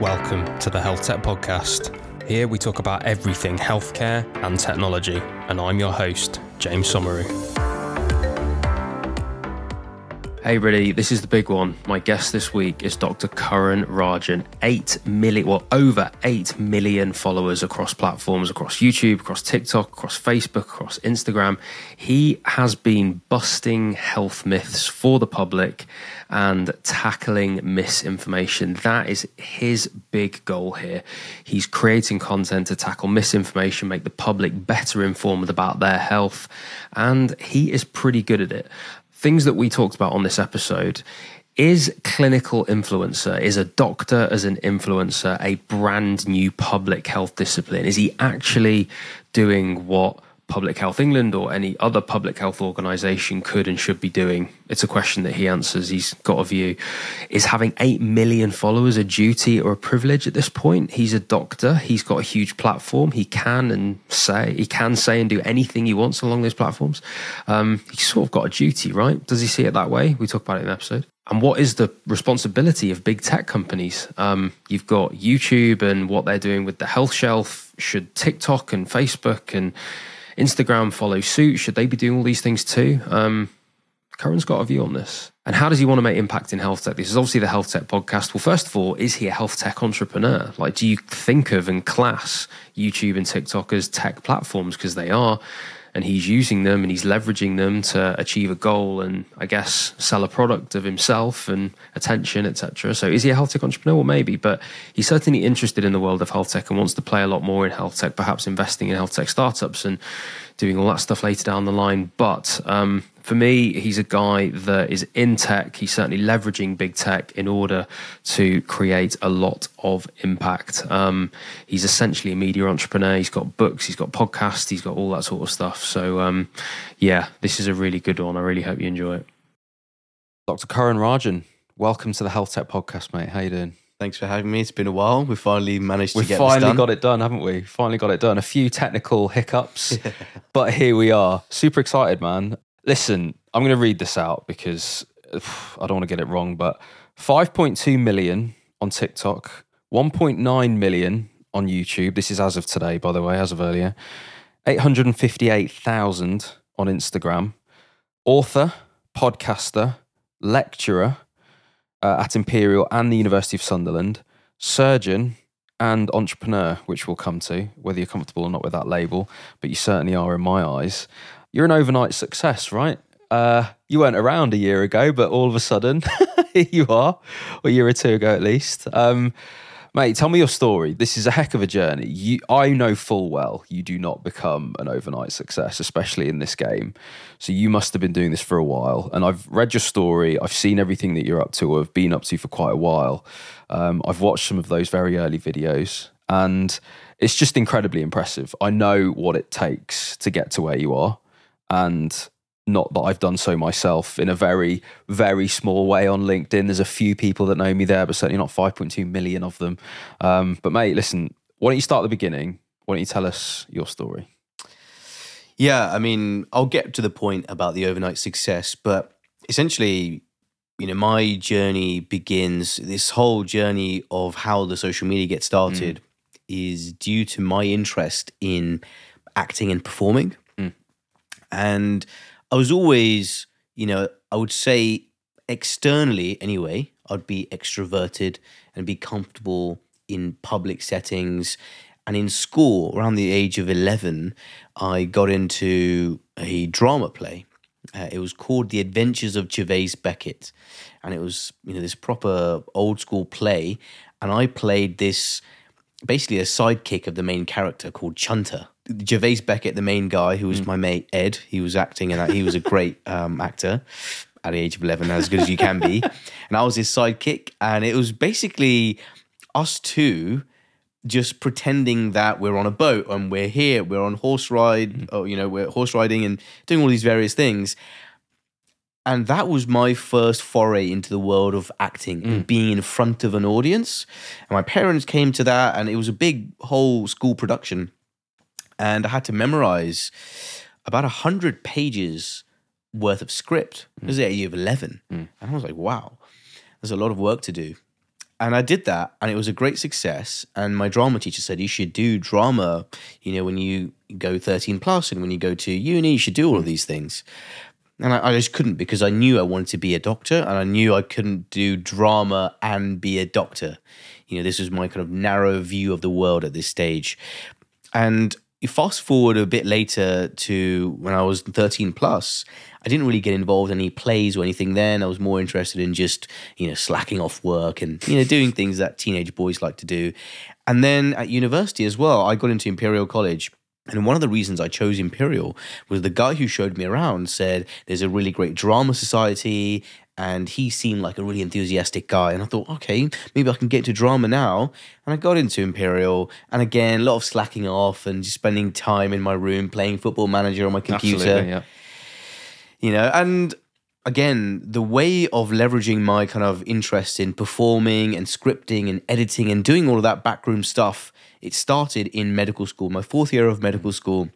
Welcome to the Health Tech Podcast. Here we talk about everything healthcare and technology, and I'm your host, James Somauroo. Hey, everybody, this is the big one. My guest this week is Dr. Karan Rajan. 8 million, well, over 8 million followers across platforms, across YouTube, across TikTok, across Facebook, across Instagram. He has been busting health myths for the public and tackling misinformation. That is his big goal here. He's creating content to tackle misinformation, make the public better informed about their health, and he is pretty good at it things that we talked about on this episode is clinical influencer is a doctor as an influencer a brand new public health discipline? Is he actually doing what Public Health England or any other public health organisation could and should be doing? It's a question that he answers. He's got a view. Is having 8 million followers a duty or a privilege at this point? He's a doctor. He's got a huge platform. He can and say, he can say and do anything he wants along those platforms. Um, he's sort of got a duty, right? Does he see it that way? We talk about it in the episode. And what is the responsibility of big tech companies? Um, you've got YouTube and what they're doing with the health shelf. Should TikTok and Facebook and Instagram follow suit? Should they be doing all these things too? Um, Karan's got a view on this. And how does he want to make impact in health tech? This is obviously the health tech podcast. Well, first of all, is he a health tech entrepreneur? Like, do you think of and class YouTube and TikTok as tech platforms? Because they are and he's using them and he's leveraging them to achieve a goal and I guess sell a product of himself and attention, etc. So is he a health tech entrepreneur? Well, maybe, but he's certainly interested in the world of health tech and wants to play a lot more in health tech, perhaps investing in health tech startups and doing all that stuff later down the line. But um, for me, he's a guy that is in tech. He's certainly leveraging big tech in order to create a lot of impact. Um, he's essentially a media entrepreneur. He's got books, he's got podcasts, he's got all that sort of stuff. So, um, yeah, this is a really good one. I really hope you enjoy it. Dr. Karan Rajan, welcome to the Health Tech Podcast, mate. How you doing? Thanks for having me. It's been a while. We finally managed we to get finally got it done, haven't we? Finally got it done. A few technical hiccups, but here we are. Super excited, man. Listen, I'm going to read this out because I don't want to get it wrong, but 5.2 million on TikTok, 1.9 million on YouTube. This is as of today, by the way, as of earlier. 858,000 on Instagram. Author, podcaster, lecturer uh, at Imperial and the University of Sunderland, surgeon, and entrepreneur, which we'll come to, whether you're comfortable or not with that label, but you certainly are in my eyes. You're an overnight success, right? Uh, you weren't around a year ago, but all of a sudden, here you are, a year or two ago at least. Um, mate, tell me your story. This is a heck of a journey. You, I know full well you do not become an overnight success, especially in this game. So you must have been doing this for a while. And I've read your story. I've seen everything that you're up to, or have been up to for quite a while. Um, I've watched some of those very early videos, and it's just incredibly impressive. I know what it takes to get to where you are and not that I've done so myself in a very, very small way on LinkedIn. There's a few people that know me there, but certainly not 5.2 million of them. Um, but mate, listen, why don't you start at the beginning? Why don't you tell us your story? Yeah, I mean, I'll get to the point about the overnight success, but essentially, you know, my journey begins, this whole journey of how the social media gets started mm. is due to my interest in acting and performing. And I was always, you know, I would say externally anyway, I'd be extroverted and be comfortable in public settings. And in school, around the age of 11, I got into a drama play. Uh, it was called The Adventures of Gervase Beckett. And it was, you know, this proper old school play. And I played this basically a sidekick of the main character called Chunter. Gervase Beckett, the main guy, who was mm. my mate Ed, he was acting and he was a great um, actor at the age of 11, as good as you can be. And I was his sidekick. And it was basically us two just pretending that we're on a boat and we're here, we're on horse ride, mm. or, you know, we're horse riding and doing all these various things. And that was my first foray into the world of acting, mm. being in front of an audience. And my parents came to that, and it was a big whole school production and I had to memorize about a hundred pages worth of script. Mm. This is at year eleven, mm. and I was like, "Wow, there's a lot of work to do." And I did that, and it was a great success. And my drama teacher said, You should do drama, you know, when you go 13 plus and when you go to uni, you should do all of these things. And I, I just couldn't because I knew I wanted to be a doctor and I knew I couldn't do drama and be a doctor. You know, this was my kind of narrow view of the world at this stage. And you fast forward a bit later to when I was 13 plus, I didn't really get involved in any plays or anything then. I was more interested in just, you know, slacking off work and, you know, doing things that teenage boys like to do. And then at university as well, I got into Imperial College. And one of the reasons I chose Imperial was the guy who showed me around said there's a really great drama society and he seemed like a really enthusiastic guy. And I thought, okay, maybe I can get into drama now. And I got into Imperial, and again, a lot of slacking off and just spending time in my room playing Football Manager on my computer. Yeah. You know, and again, the way of leveraging my kind of interest in performing and scripting and editing and doing all of that backroom stuff, it started in medical school, my fourth year of medical school.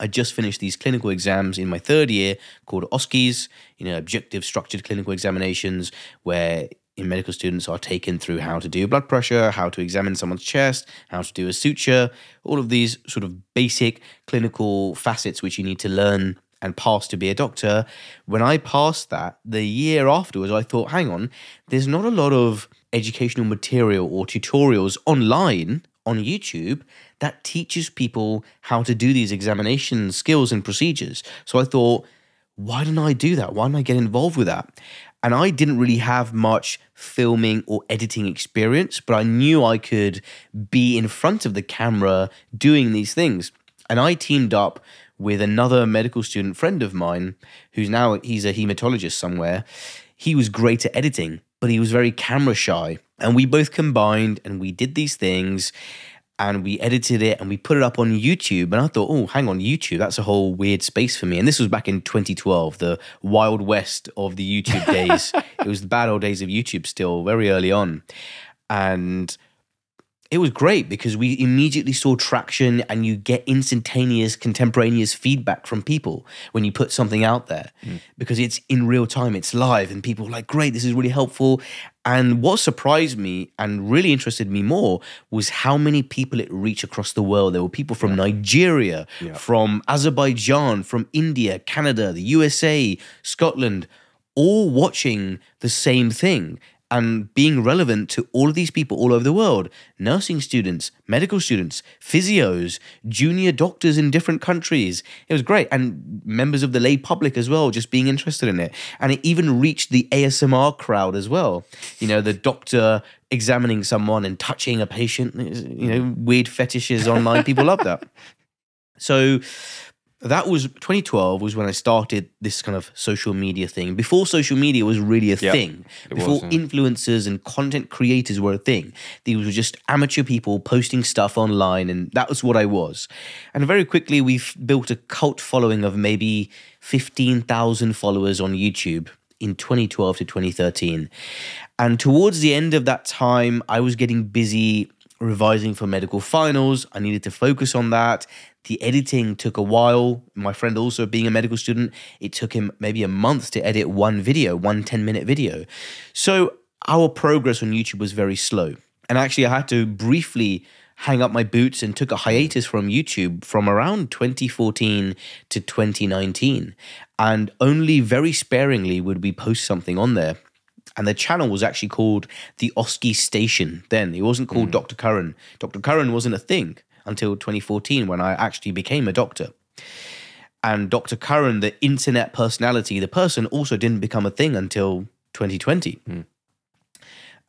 I just finished these clinical exams in my third year called OSCEs, you know, objective structured clinical examinations, where in medical students are taken through how to do blood pressure, how to examine someone's chest, how to do a suture, all of these sort of basic clinical facets which you need to learn and passed to be a doctor. When I passed that, the year afterwards, I thought, hang on, there's not a lot of educational material or tutorials online on YouTube that teaches people how to do these examination skills and procedures. So I thought, why didn't I do that? Why didn't I get involved with that? And I didn't really have much filming or editing experience, but I knew I could be in front of the camera doing these things. And I teamed up with another medical student friend of mine who's now he's a hematologist somewhere. He was great at editing, but he was very camera shy. And we both combined and we did these things and we edited it and we put it up on YouTube. And I thought, oh, hang on, YouTube, that's a whole weird space for me. And this was back in 2012, the wild west of the YouTube days. it was the bad old days of YouTube still, very early on. And it was great because we immediately saw traction and you get instantaneous contemporaneous feedback from people when you put something out there mm. because it's in real time it's live and people are like great this is really helpful and what surprised me and really interested me more was how many people it reached across the world there were people from yeah. nigeria yeah. from azerbaijan from india canada the usa scotland all watching the same thing and being relevant to all of these people all over the world nursing students, medical students, physios, junior doctors in different countries. It was great. And members of the lay public as well, just being interested in it. And it even reached the ASMR crowd as well. You know, the doctor examining someone and touching a patient, you know, weird fetishes online. People love that. So that was 2012 was when I started this kind of social media thing. Before social media was really a yep, thing. Before was, yeah. influencers and content creators were a thing. These were just amateur people posting stuff online and that was what I was. And very quickly we've built a cult following of maybe 15,000 followers on YouTube in 2012 to 2013. And towards the end of that time I was getting busy revising for medical finals. I needed to focus on that. The editing took a while. My friend, also being a medical student, it took him maybe a month to edit one video, one 10 minute video. So our progress on YouTube was very slow. And actually, I had to briefly hang up my boots and took a hiatus from YouTube from around 2014 to 2019. And only very sparingly would we post something on there. And the channel was actually called the OSCE Station then. It wasn't called mm. Dr. Karan. Dr. Karan wasn't a thing until 2014 when I actually became a doctor. And Dr. Karan, the internet personality, the person also didn't become a thing until 2020. Mm.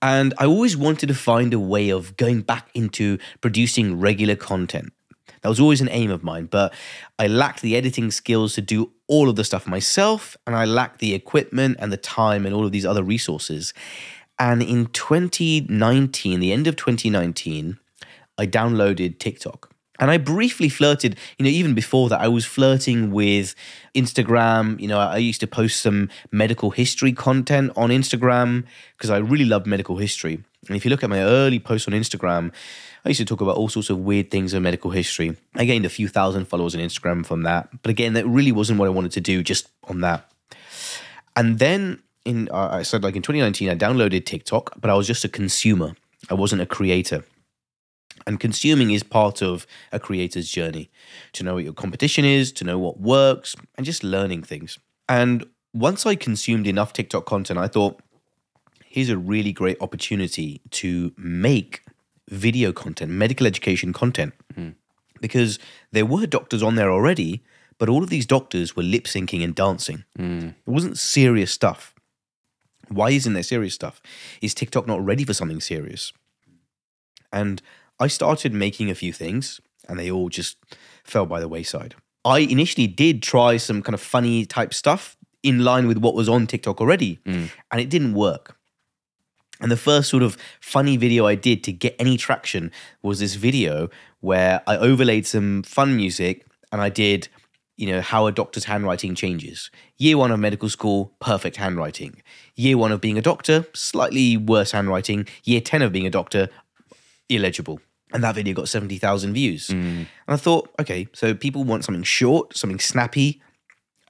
And I always wanted to find a way of going back into producing regular content. That was always an aim of mine, but I lacked the editing skills to do all of the stuff myself, and I lacked the equipment and the time and all of these other resources. And in 2019, the end of 2019, I downloaded TikTok. And I briefly flirted, you know, even before that, I was flirting with Instagram. You know, I used to post some medical history content on Instagram because I really love medical history. And if you look at my early posts on Instagram, I used to talk about all sorts of weird things in medical history. I gained a few thousand followers on Instagram from that. But again, that really wasn't what I wanted to do just on that. And then in I said like in 2019 I downloaded TikTok, but I was just a consumer. I wasn't a creator. And consuming is part of a creator's journey to know what your competition is, to know what works, and just learning things. And once I consumed enough TikTok content, I thought, here's a really great opportunity to make video content, medical education content. Hmm. Because there were doctors on there already, but all of these doctors were lip syncing and dancing. Hmm. It wasn't serious stuff. Why isn't there serious stuff? Is TikTok not ready for something serious? And I started making a few things and they all just fell by the wayside. I initially did try some kind of funny type stuff in line with what was on TikTok already, mm. and it didn't work. And the first sort of funny video I did to get any traction was this video where I overlaid some fun music and I did, you know, how a doctor's handwriting changes. Year one of medical school, perfect handwriting. Year one of being a doctor, slightly worse handwriting. Year 10 of being a doctor, illegible. And that video got 70,000 views. And I thought, okay, so people want something short, something snappy,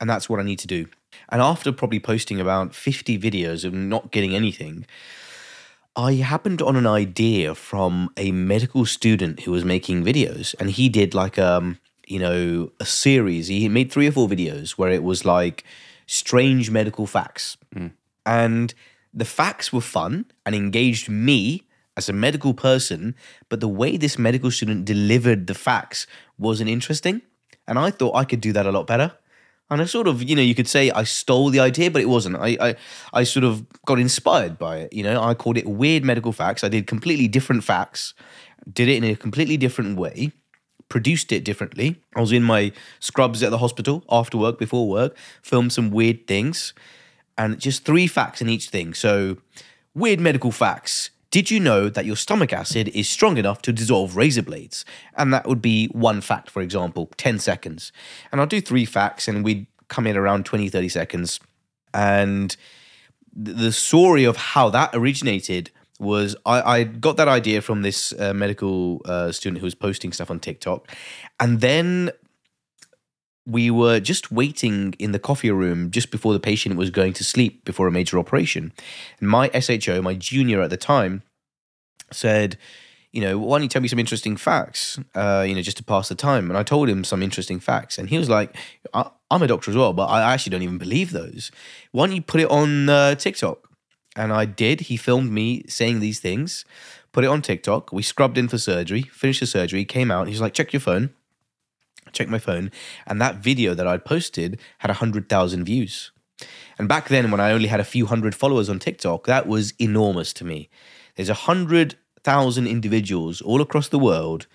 and that's what I need to do. And after probably posting about 50 videos of not getting anything, I happened on an idea from a medical student who was making videos, and he did like um, you know, a series. He made three or four videos where it was like strange medical facts. And the facts were fun and engaged me as a medical person, but the way this medical student delivered the facts wasn't interesting. And I thought I could do that a lot better. And I sort of, you know, you could say I stole the idea, but it wasn't. I, I, I sort of got inspired by it. You know, I called it weird medical facts. I did completely different facts, did it in a completely different way, produced it differently. I was in my scrubs at the hospital after work, before work, filmed some weird things, and just three facts in each thing. So, weird medical facts. Did you know that your stomach acid is strong enough to dissolve razor blades? And that would be one fact, for example, 10 seconds. And I'll do three facts and we'd come in around 20, 30 seconds. And the story of how that originated was I, I got that idea from this uh, medical uh, student who was posting stuff on TikTok. And then we were just waiting in the coffee room just before the patient was going to sleep before a major operation. And my SHO, my junior at the time, said, you know, why don't you tell me some interesting facts, uh, you know, just to pass the time? And I told him some interesting facts. And he was like, I- I'm a doctor as well, but I actually don't even believe those. Why don't you put it on uh, TikTok? And I did. He filmed me saying these things, put it on TikTok. We scrubbed in for surgery, finished the surgery, came out. He's like, check your phone. Checked my phone, and that video that I'd posted had 100,000 views. And back then, when I only had a few hundred followers on TikTok, that was enormous to me. There's a hundred thousand individuals all across the world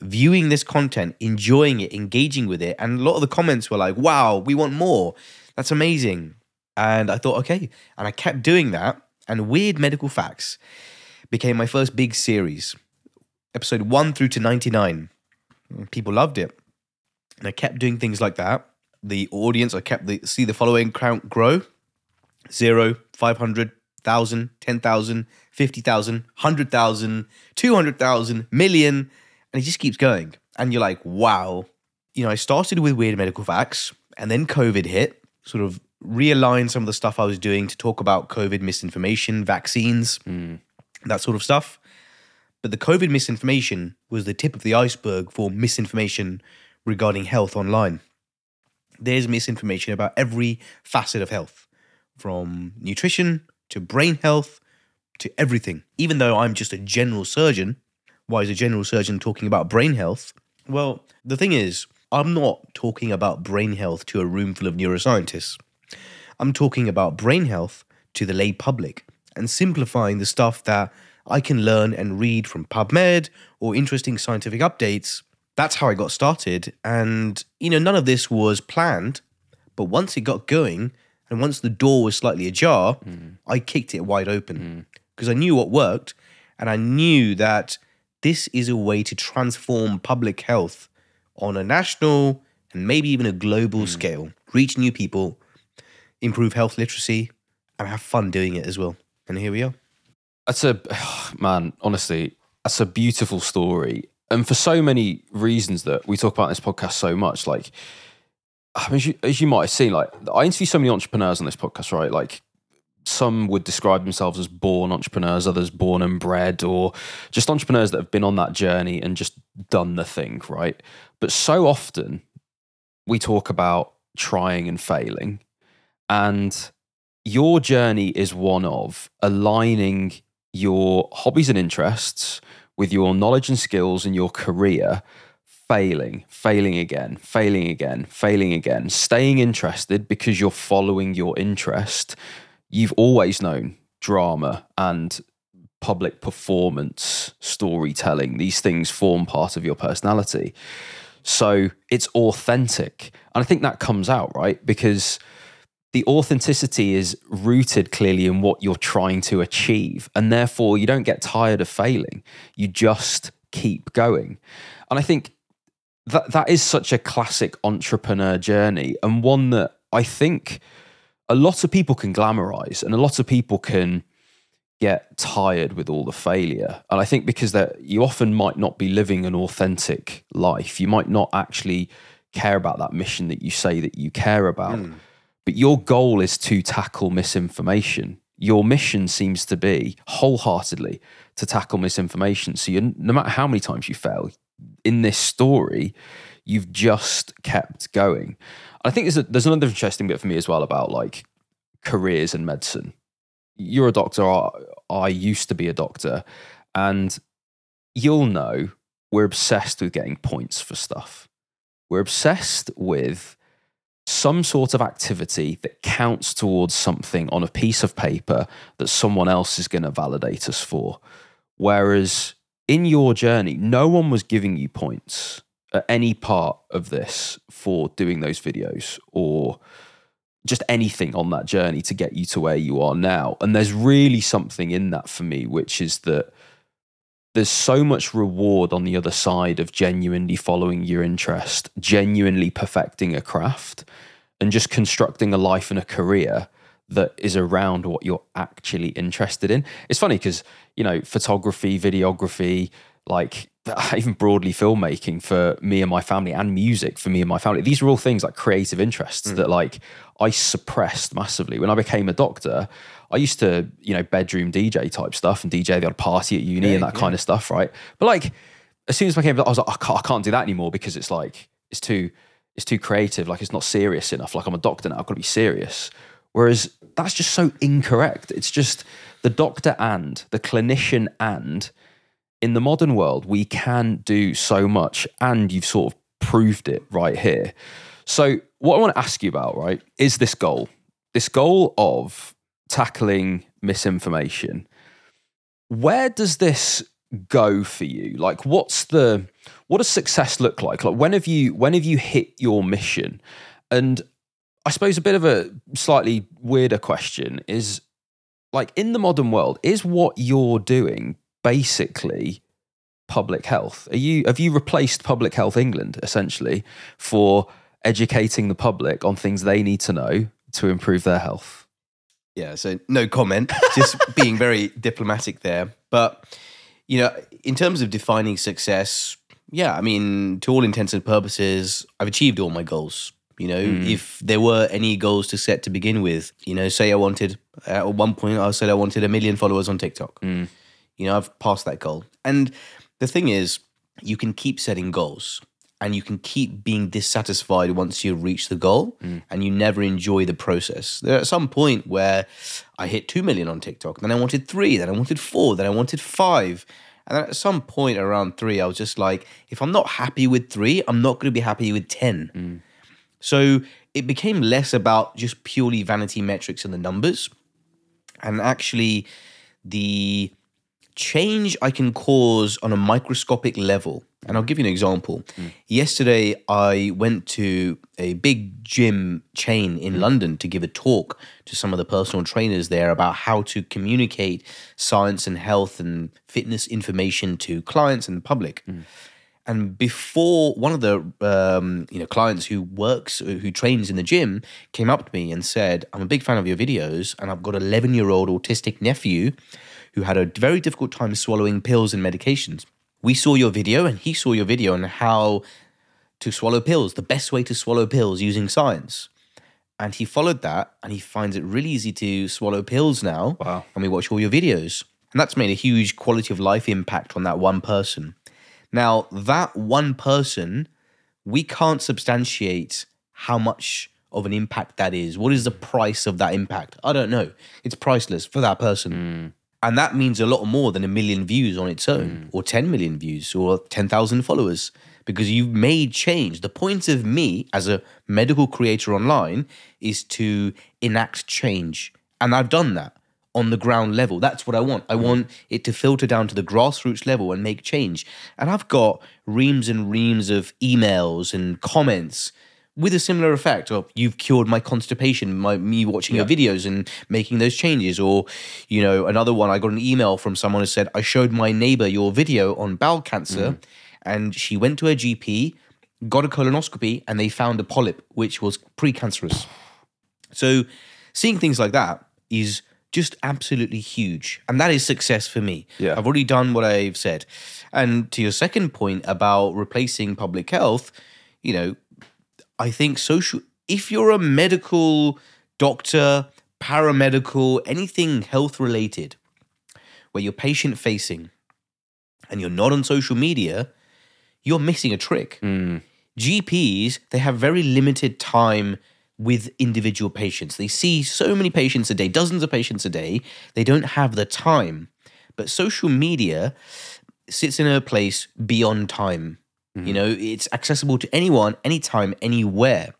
viewing this content, enjoying it, engaging with it. And a lot of the comments were like, wow, we want more. That's amazing. And I thought, okay. And I kept doing that. And Weird Medical Facts became my first big series, episode one through to 99. People loved it. And I kept doing things like that. The audience, I kept the see the following count grow zero, 500, 1,000, 10,000, 50,000, 100,000, 200,000, million, and it just keeps going. And you're like, wow. You know, I started with weird medical facts, and then COVID hit, sort of realigned some of the stuff I was doing to talk about COVID misinformation, vaccines, hmm. that sort of stuff. But the COVID misinformation was the tip of the iceberg for misinformation regarding health online. There's misinformation about every facet of health, from nutrition to brain health to everything. Even though I'm just a general surgeon, why is a general surgeon talking about brain health? Well, the thing is, I'm not talking about brain health to a room full of neuroscientists. I'm talking about brain health to the lay public and simplifying the stuff that I can learn and read from PubMed or interesting scientific updates. That's how I got started. And, you know, none of this was planned, but once it got going and once the door was slightly ajar, mm. I kicked it wide open mm. because I knew what worked and I knew that this is a way to transform public health on a national and maybe even a global mm. scale, reach new people, improve health literacy, and have fun doing it as well. And here we are. That's a man, honestly, that's a beautiful story. And for so many reasons that we talk about in this podcast so much, like as you, as you might have seen, like I interview so many entrepreneurs on this podcast, right? Like some would describe themselves as born entrepreneurs, others born and bred, or just entrepreneurs that have been on that journey and just done the thing, right? But so often we talk about trying and failing. And your journey is one of aligning your hobbies and interests with your knowledge and skills and your career, failing, failing again, failing again, failing again, staying interested because you're following your interest. You've always known drama and public performance, storytelling, these things form part of your personality. So it's authentic. And I think that comes out, right? Because the authenticity is rooted clearly in what you're trying to achieve. And therefore, you don't get tired of failing. You just keep going. And I think that that is such a classic entrepreneur journey and one that I think a lot of people can glamorize and a lot of people can get tired with all the failure. And I think because that you often might not be living an authentic life. You might not actually care about that mission that you say that you care about. Mm. But your goal is to tackle misinformation. Your mission seems to be wholeheartedly to tackle misinformation. So no matter how many times you fail in this story, you've just kept going. I think there's, a, there's another interesting bit for me as well about like careers in medicine you're a doctor. I used to be a doctor, and you'll know we're obsessed with getting points for stuff. We're obsessed with some sort of activity that counts towards something on a piece of paper that someone else is going to validate us for. Whereas in your journey, no one was giving you points at any part of this for doing those videos or just anything on that journey to get you to where you are now. And there's really something in that for me, which is that there's so much reward on the other side of genuinely following your interest, genuinely perfecting a craft, and just constructing a life and a career that is around what you're actually interested in. It's funny because, you know, photography, videography, like even broadly filmmaking for me and my family and music for me and my family. These are all things like creative interests mm. that like I suppressed massively. When I became a doctor, I used to, you know, bedroom DJ type stuff and DJ the odd party at uni yeah, and that yeah. kind of stuff, right? But like as soon as I came I was like, I can't, I can't do that anymore because it's like it's too it's too creative. Like it's not serious enough. Like I'm a doctor now. I've got to be serious. Whereas that's just so incorrect. It's just the doctor and the clinician and in the modern world, we can do so much, and you've sort of proved it right here. So, what I want to ask you about, right, is this goal. This goal of tackling misinformation. Where does this go for you? Like what's the what does success look like? Like when have you when have you hit your mission? And I suppose a bit of a slightly weirder question is like in the modern world, is what you're doing basically public health? Are you have you replaced Public Health England essentially for educating the public on things they need to know to improve their health? Yeah, so no comment, just being very diplomatic there. But you know, in terms of defining success, yeah, I mean, to all intents and purposes, I've achieved all my goals. You know, mm. if there were any goals to set to begin with, you know, say I wanted at one point I said I wanted a million followers on TikTok. Mm. You know, I've passed that goal. And the thing is, you can keep setting goals and you can keep being dissatisfied once you reach the goal mm. and you never enjoy the process. There at some point where I hit 2 million on TikTok, then I wanted 3, then I wanted 4, then I wanted 5. And then at some point around 3 I was just like if I'm not happy with 3, I'm not going to be happy with 10. Mm. So it became less about just purely vanity metrics and the numbers and actually the change I can cause on a microscopic level. And I'll give you an example. Mm. Yesterday, I went to a big gym chain in mm. London to give a talk to some of the personal trainers there about how to communicate science and health and fitness information to clients and the public. Mm. And before one of the um, you know clients who works who trains in the gym came up to me and said, "I'm a big fan of your videos, and I've got an 11 year old autistic nephew who had a very difficult time swallowing pills and medications. We saw your video, and he saw your video on how to swallow pills, the best way to swallow pills using science. and he followed that, and he finds it really easy to swallow pills now. Wow. And we watch all your videos, and that's made a huge quality of life impact on that one person. Now, that one person, we can't substantiate how much of an impact that is. What is the price of that impact? I don't know. It's priceless for that person. Hmm. And that means a lot more than a million views on its own, mm. or 10 million views, or 10,000 followers, because you've made change. The point of me as a medical creator online is to enact change. And I've done that on the ground level. That's what I want. I mm. want it to filter down to the grassroots level and make change. And I've got reams and reams of emails and comments with a similar effect of you've cured my constipation my me watching your videos and making those changes or you know another one i got an email from someone who said i showed my neighbor your video on bowel cancer mm-hmm. and she went to her gp got a colonoscopy and they found a polyp which was precancerous so seeing things like that is just absolutely huge. And that is success for me. Yeah. I've already done what I've said. And to your second point about replacing public health, you know, I think social if you're a medical doctor, paramedical, anything health related, where you're patient facing and you're not on social media, you're missing a trick. Hmm. GPs, they have very limited time with individual patients. They see so many patients a day, dozens of patients a day. They don't have the time. But social media sits in a place beyond time. You know, it's accessible to anyone, anytime, anywhere.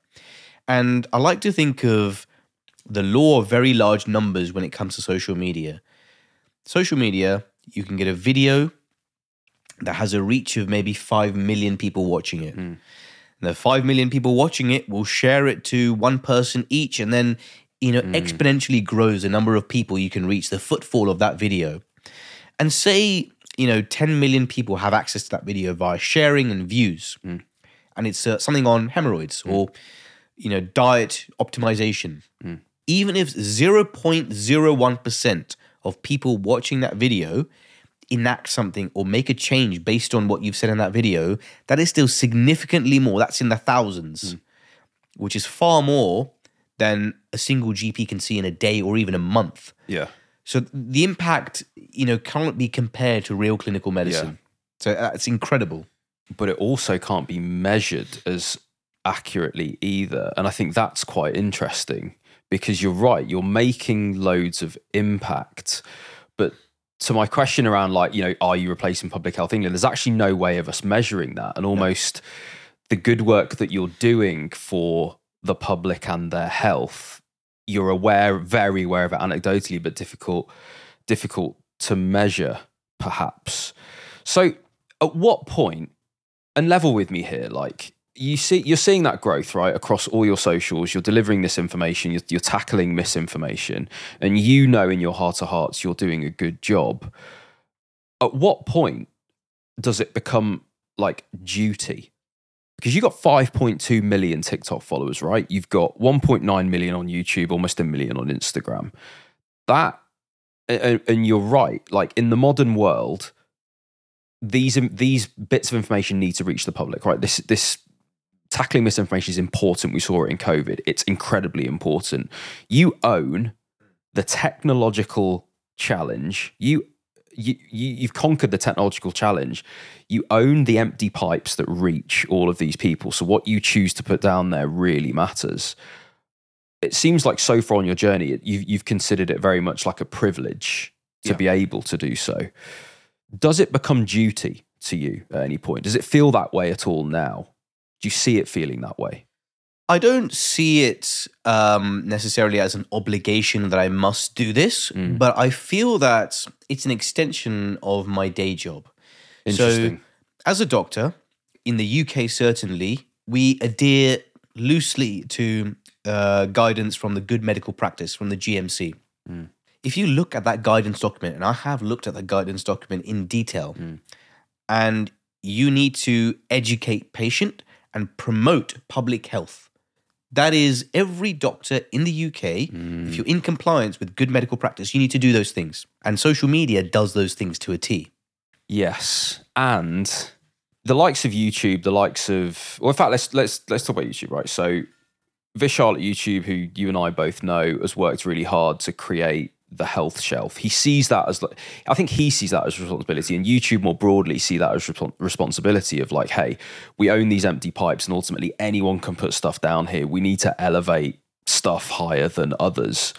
And I like to think of the law of very large numbers when it comes to social media. Social media, you can get a video that has a reach of maybe 5 million people watching it. And the 5 million people watching it will share it to one person each and then you know hmm. exponentially grows the number of people you can reach the footfall of that video and say you know 10 million people have access to that video via sharing and views mm. and it's uh, something on hemorrhoids mm. or you know diet optimization mm. even if 0.01% of people watching that video enact something or make a change based on what you've said in that video, that is still significantly more. That's in the thousands, which is far more than a single GP can see in a day or even a month. Yeah. So the impact, you know, cannot be compared to real clinical medicine. So uh, that's incredible. but it also can't be measured as accurately either. And I think that's quite interesting because you're right, you're making loads of impact. But to my question around, like, you know, are you replacing Public Health England? There's actually no way of us measuring that. And almost the good work that you're doing for the public and their health, you're aware, very aware of it anecdotally, but difficult, difficult to measure, perhaps. So, at what point and level with me here like you see you're seeing that growth right across all your socials you're delivering this information you're, you're tackling misinformation and you know in your heart of hearts you're doing a good job at what point does it become like duty because you've got 5.2 million tiktok followers right you've got 1.9 million on youtube almost a million on instagram that and, and you're right like in the modern world these these bits of information need to reach the public, right? This this tackling misinformation is important. We saw it in COVID. It's incredibly important. You own the technological challenge. You you, you you've conquered the technological challenge. You own the empty pipes that reach all of these people. So what you choose to put down there really matters. It seems like so far on your journey, you've you've considered it very much like a privilege to Yeah. be able to do so does it become duty to you at any point? Does it feel that way at all now? Do you see it feeling that way? I don't see it um, necessarily as an obligation that I must do this, Mm. but I feel that it's an extension of my day job. So, as a doctor, in the UK, certainly, we adhere loosely to uh, guidance from the Good Medical Practice, from the GMC. Mm. If you look at that guidance document, and I have looked at that guidance document in detail, Mm. and you need to educate patient and promote public health. That is every doctor in the UK. Mm. If you're in compliance with good medical practice, you need to do those things. And social media does those things to a T. Yes, and the likes of YouTube, the likes of well, in fact, let's let's let's talk about YouTube, right? So Vishal at YouTube, who you and I both know, has worked really hard to create the health shelf. He sees that as, I think he sees that as responsibility, and YouTube more broadly see that as respons- responsibility of like, hey, we own these empty pipes, and ultimately anyone can put stuff down here. We need to elevate stuff higher than others.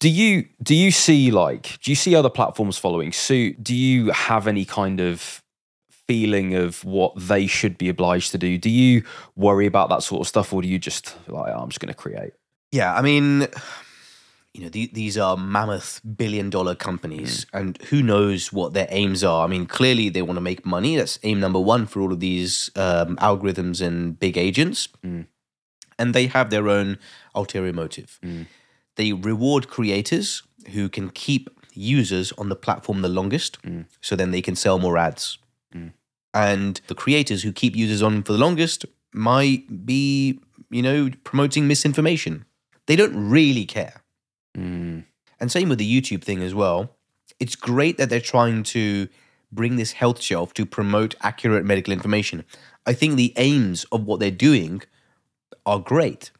Do you do you see like do you see other platforms following suit? Do you have any kind of feeling of what they should be obliged to do? Do you worry about that sort of stuff, or do you just like oh, I'm just going to create? Yeah, I mean, you know, the, these are mammoth billion dollar companies, Mm. and who knows what their aims are. I mean, clearly they want to make money. That's aim number one for all of these um, algorithms and big agents. Mm. And they have their own ulterior motive. Mm. They reward creators who can keep users on the platform the longest, Mm. so then they can sell more ads. And the creators who keep users on for the longest might be, you know, promoting misinformation. They don't really care. Mm. And same with the YouTube thing as well. It's great that they're trying to bring this health shelf to promote accurate medical information. I think the aims of what they're doing are great.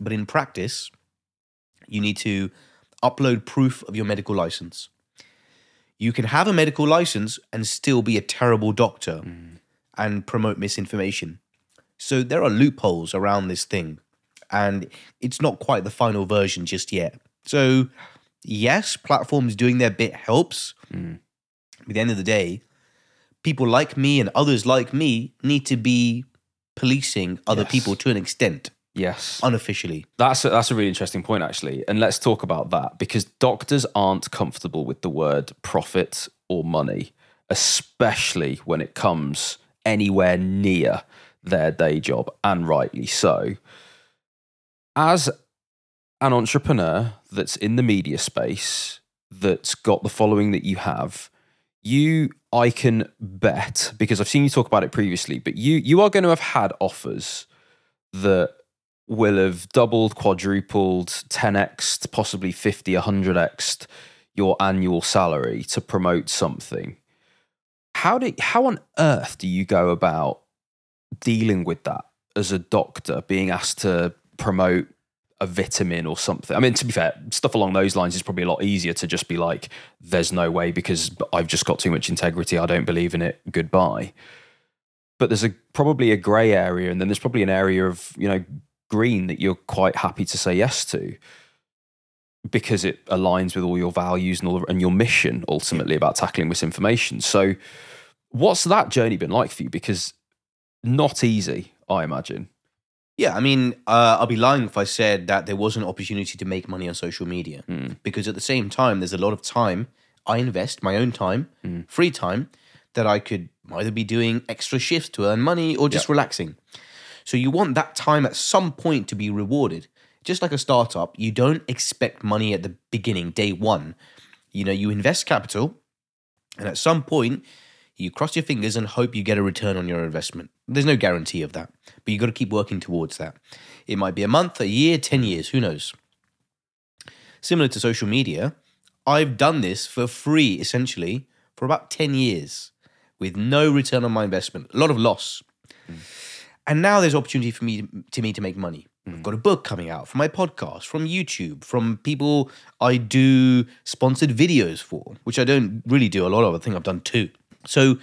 But in practice, you need to upload proof of your medical license. You can have a medical license and still be a terrible doctor and promote misinformation. So there are loopholes around this thing, and it's not quite the final version just yet. So, yes, platforms doing their bit helps. Hmm. At the end of the day, people like me and others like me need to be policing other Yes. people to an extent, Yes. unofficially. That's a, that's a really interesting point, actually. And let's talk about that because doctors aren't comfortable with the word profit or money, especially when it comes anywhere near their day job, and rightly so. As an entrepreneur that's in the media space, that's got the following that you have, you I can bet because I've seen you talk about it previously, but you you are going to have had offers that will have doubled, quadrupled, 10x, possibly 50, 100x your annual salary to promote something. How do how on earth do you go about dealing with that as a doctor being asked to promote a vitamin or something? I mean, to be fair, stuff along those lines is probably a lot easier to just be like, there's no way because I've just got too much integrity. I don't believe in it. Goodbye. But there's a probably a grey area, and then there's probably an area of you know green that you're quite happy to say yes to because it aligns with all your values and all and your mission ultimately about tackling misinformation. So, what's that journey been like for you? Because not easy, I imagine. Yeah, I mean, uh, I'll be lying if I said that there was an opportunity to make money on social media. Because at the same time, there's a lot of time I invest, my own time, free time, that I could either be doing extra shifts to earn money or just relaxing. So you want that time at some point to be rewarded. Just like a startup, you don't expect money at the beginning, day one. You know, you invest capital, and at some point, you cross your fingers and hope you get a return on your investment. There's no guarantee of that, but you've got to keep working towards that. It might be a month, a year, 10 years, who knows? Similar to social media, I've done this for free essentially for about 10 years with no return on my investment, a lot of loss. Hmm. And now there's opportunity for me to me to make money. Hmm. I've got a book coming out from my podcast, from YouTube, from people I do sponsored videos for, which I don't really do a lot of. I think I've done two. So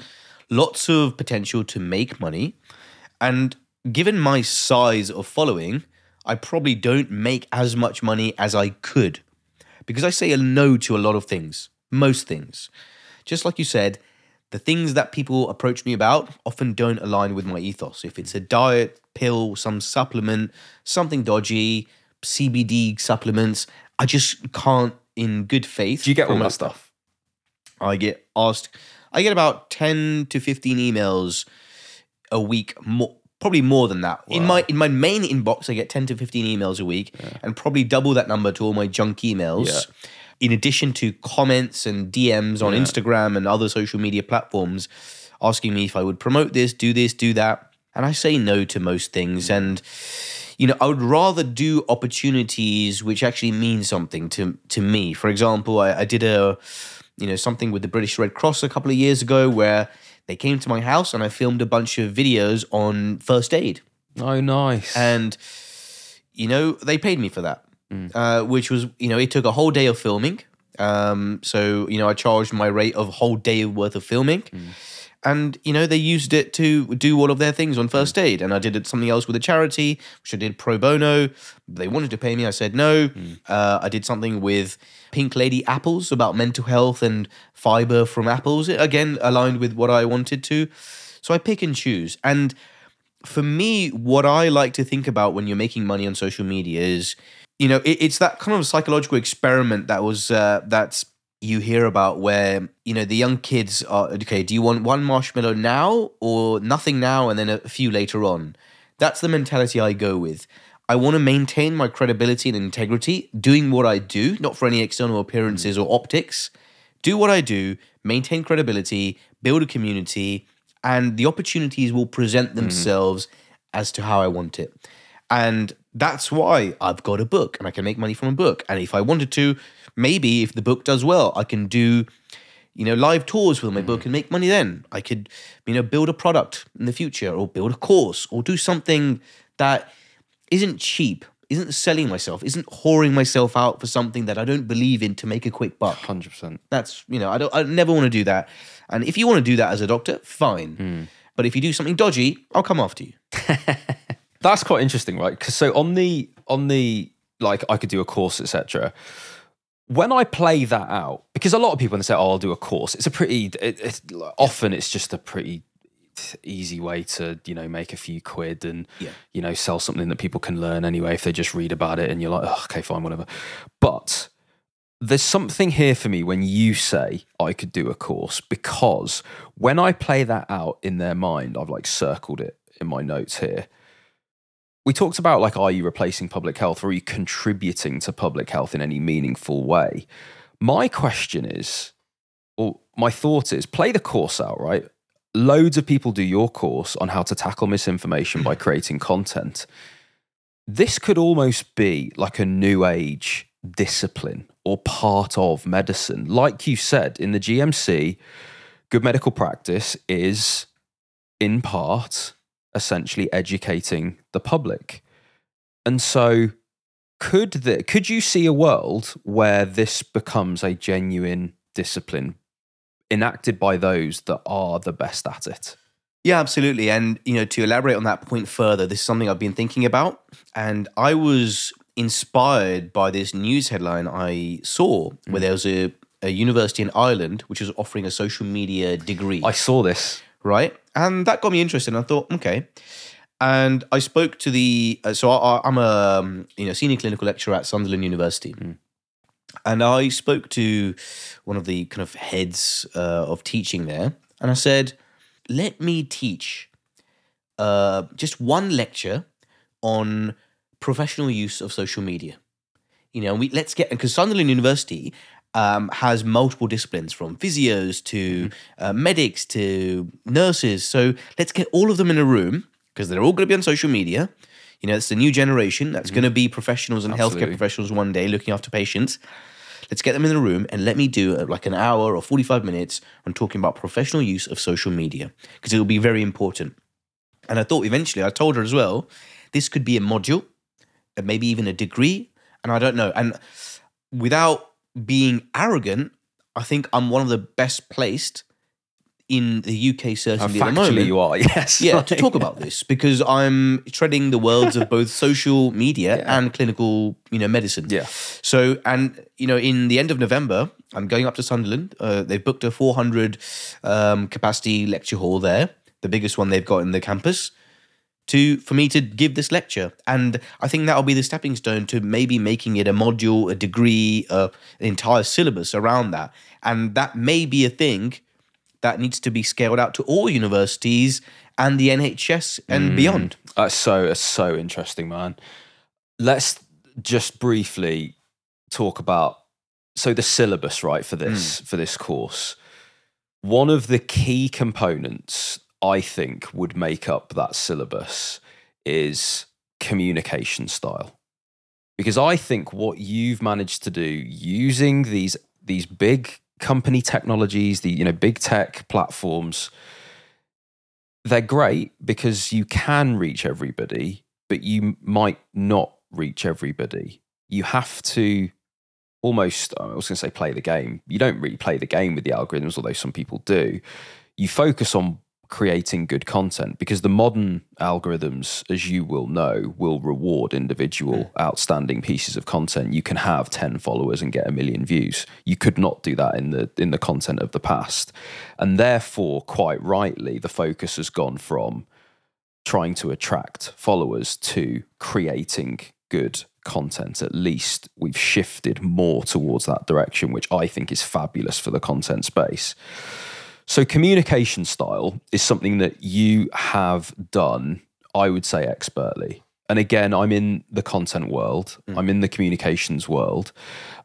lots of potential to make money. And given my size of following, I probably don't make as much money as I could because I say a no to a lot of things, most things. Just like you said, the things that people approach me about often don't align with my ethos. If it's a diet, pill, some supplement, something dodgy, CBD supplements, I just can't, in good faith. Do you get all that stuff? I get asked, I get about 10 to 15 emails a week, more, probably more than that. In my in my main inbox, I get 10 to 15 emails a week and probably double that number to all my junk emails. Yeah. In addition to comments and DMs on Instagram and other social media platforms asking me if I would promote this, do this, do that. And I say no to most things. And you know, I would rather do opportunities which actually mean something to to me. For example, I, I did a you know something with the British Red Cross a couple of years ago where they came to my house and I filmed a bunch of videos on first aid. Oh, nice. And you know, they paid me for that, uh, which was, you know, it took a whole day of filming. Um, so, you know, I charged my rate of a whole day worth of filming. And, you know, they used it to do all of their things on first aid. And I did something else with a charity, which I did pro bono. They wanted to pay me. I said no. Uh, I did something with Pink Lady Apples about mental health and fiber from apples. Again, aligned with what I wanted to. So I pick and choose. And for me, what I like to think about when you're making money on social media is, you know, it, it's that kind of psychological experiment that was uh, that's you hear about where you know the young kids are okay. Do you want one marshmallow now or nothing now and then a few later on? That's the mentality I go with. I want to maintain my credibility and integrity, doing what I do, not for any external appearances or optics. Do what I do, maintain credibility, build a community, and the opportunities will present mm-hmm. themselves as to how I want it. And that's why I've got a book and I can make money from a book. And if I wanted to, maybe if the book does well, I can do, you know, live tours with my book mm-hmm. and make money then. I could, you know, build a product in the future or build a course or do something that isn't cheap, isn't selling myself, isn't whoring myself out for something that I don't believe in to make a quick buck. Hundred percent. That's you know, I don't I never want to do that. And if you want to do that as a doctor, fine. Hmm. But if you do something dodgy, I'll come after you. That's quite interesting, right? Because so on the on the like I could do a course, etc. When I play that out, because a lot of people when they say, "Oh, I'll do a course," it's a pretty. It, it's often it's just a pretty easy way to you know make a few quid and Yeah. you know sell something that people can learn anyway if they just read about it and you're like, oh, okay, fine, whatever. But there's something here for me when you say I could do a course because when I play that out in their mind, I've like circled it in my notes here. We talked about like, are you replacing public health or are you contributing to public health in any meaningful way? My question is, or my thought is, play the course out, right? Loads of people do your course on how to tackle misinformation by creating content. This could almost be like a new age discipline or part of medicine. Like you said, in the GMC, good medical practice is in part essentially educating the public. And so could the, could you see a world where this becomes a genuine discipline enacted by those that are the best at it? Yeah, absolutely. And you know, to elaborate on that point further, this is something I've been thinking about, and I was inspired by this news headline I saw where there was a, a university in Ireland which was offering a social media degree. I saw this. right? And that got me interested. And I thought, okay. And I spoke to the uh, so I, I'm a um, you know senior clinical lecturer at Sunderland University, and I spoke to one of the kind of heads uh, of teaching there, and I said, let me teach uh, just one lecture on professional use of social media. You know, we let's get because Sunderland University um, has multiple disciplines from physios to uh, medics to nurses. So let's get all of them in a room because they're all going to be on social media. You know, it's the new generation that's going to be professionals and healthcare professionals one day looking after patients. Let's get them in the room and let me do uh, like an hour or 45 minutes on talking about professional use of social media because it will be very important. And I thought eventually, I told her as well, this could be a module, and maybe even a degree. And I don't know. And without being arrogant, I think I'm one of the best placed in the UK, certainly at the moment. You are. Yes. Yeah, to talk about this because I'm treading the worlds of both social media and clinical, you know, medicine. Yeah. So, and you know, in the end of November, I'm going up to Sunderland. Uh, they've booked a 400 um, capacity lecture hall there, the biggest one they've got in the campus, to for me to give this lecture. And I think that'll be the stepping stone to maybe making it a module, a degree, uh, an entire syllabus around that. And that may be a thing that needs to be scaled out to all universities and the NHS and mm. beyond. That's so that's so interesting, man. Let's just briefly talk about so the syllabus, right, for this mm. for this course. One of the key components I think would make up that syllabus is communication style. Because I think what you've managed to do using these these big company technologies, the you know big tech platforms, they're great because you can reach everybody, but you might not reach everybody. You have to almost, I was going to say play the game. You don't really play the game with the algorithms, although some people do. You focus on creating good content because the modern algorithms, as you will know, will reward individual outstanding pieces of content. You can have 10 followers and get a million views. You could not do that in the in the content of the past. And therefore, quite rightly, the focus has gone from trying to attract followers to creating good content. At least we've shifted more towards that direction, which I think is fabulous for the content space. So, communication style is something that you have done, I would say, expertly. And again, I'm in the content world, hmm. I'm in the communications world.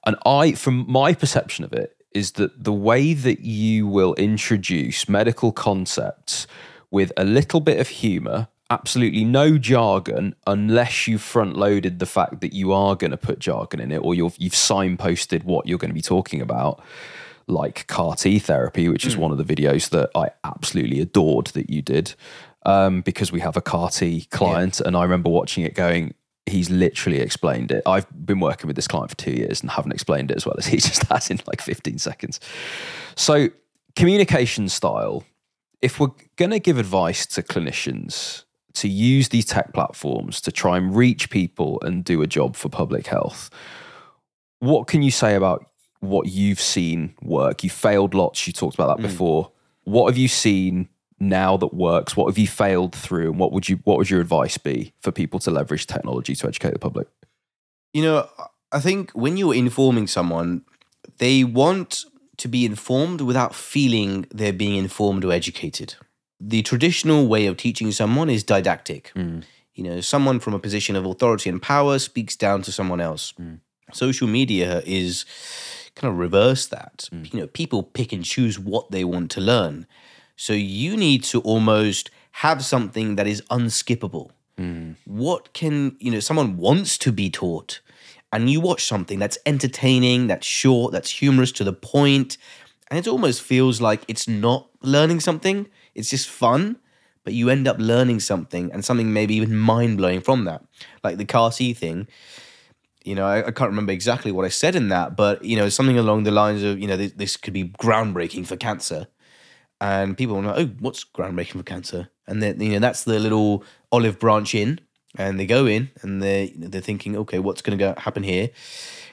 And I, from my perception of it, is that the way that you will introduce medical concepts with a little bit of humor, absolutely no jargon, unless you front loaded the fact that you are going to put jargon in it or you've, you've signposted what you're going to be talking about like CAR T therapy, which is one of the videos that I absolutely adored that you did, um, because we have a CAR T client, and I remember watching it going. He's literally explained it. I've been working with this client for two years and haven't explained it as well as he just has in like 15 seconds. So, communication style, if we're going to give advice to clinicians to use these tech platforms to try and reach people and do a job for public health, what can you say about what you've seen work? You failed lots. You talked about that mm. before. What have you seen now that works? What have you failed through? And what would you what would your advice be for people to leverage technology to educate the public? You know, I think when you're informing someone, they want to be informed without feeling they're being informed or educated. The traditional way of teaching someone is didactic. Mm. You know, someone from a position of authority and power speaks down to someone else. Mm. Social media is kind of reverse that. Mm. You know, people pick and choose what they want to learn. So you need to almost have something that is unskippable. Mm. What can, you know, someone wants to be taught and you watch something that's entertaining, that's short, that's humorous to the point, and it almost feels like it's not learning something, it's just fun, but you end up learning something and something maybe even mind blowing from that. Like the CAR T thing, you know, I, I can't remember exactly what I said in that, but you know, something along the lines of, you know, this, this could be groundbreaking for cancer. And people are like, oh, what's groundbreaking for cancer? And then, you know, that's the little olive branch in, and they go in and know, they're thinking, okay, what's going to happen here?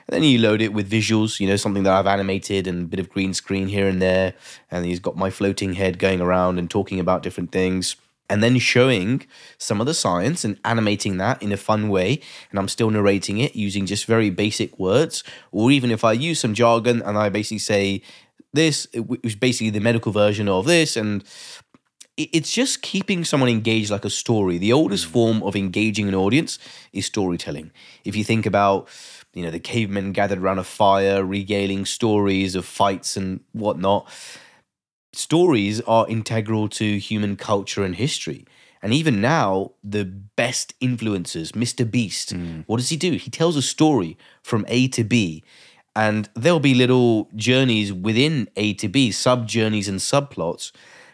And then you load it with visuals, you know, something that I've animated and a bit of green screen here and there. And he's got my floating head going around and talking about different things. And then showing some of the science and animating that in a fun way. And I'm still narrating it using just very basic words. Or even if I use some jargon and I basically say this, which is basically the medical version of this. And it's just keeping someone engaged like a story. The oldest mm. form of engaging an audience is storytelling. If you think about, you know, the cavemen gathered around a fire, regaling stories of fights and whatnot, stories are integral to human culture and history. And even now, the best influencers, Mr. Beast, hmm. what does he do? He tells a story from A to B. And there'll be little journeys within A to B, sub journeys and subplots,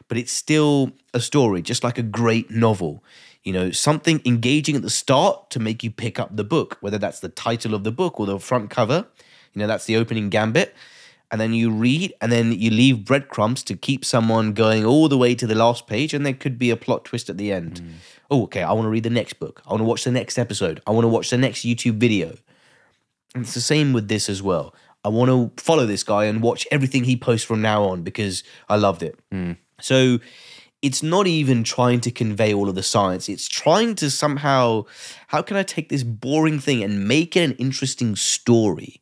but it's still a story, just like a great novel. You know, something engaging at the start to make you pick up the book, whether that's the title of the book or the front cover. You know, that's the opening gambit. And then you read, and then you leave breadcrumbs to keep someone going all the way to the last page, and there could be a plot twist at the end. Mm. Oh, okay, I want to read the next book. I want to watch the next episode. I want to watch the next YouTube video. And it's the same with this as well. I want to follow this guy and watch everything he posts from now on because I loved it. Mm. So it's not even trying to convey all of the science. It's trying to somehow, how can I take this boring thing and make it an interesting story?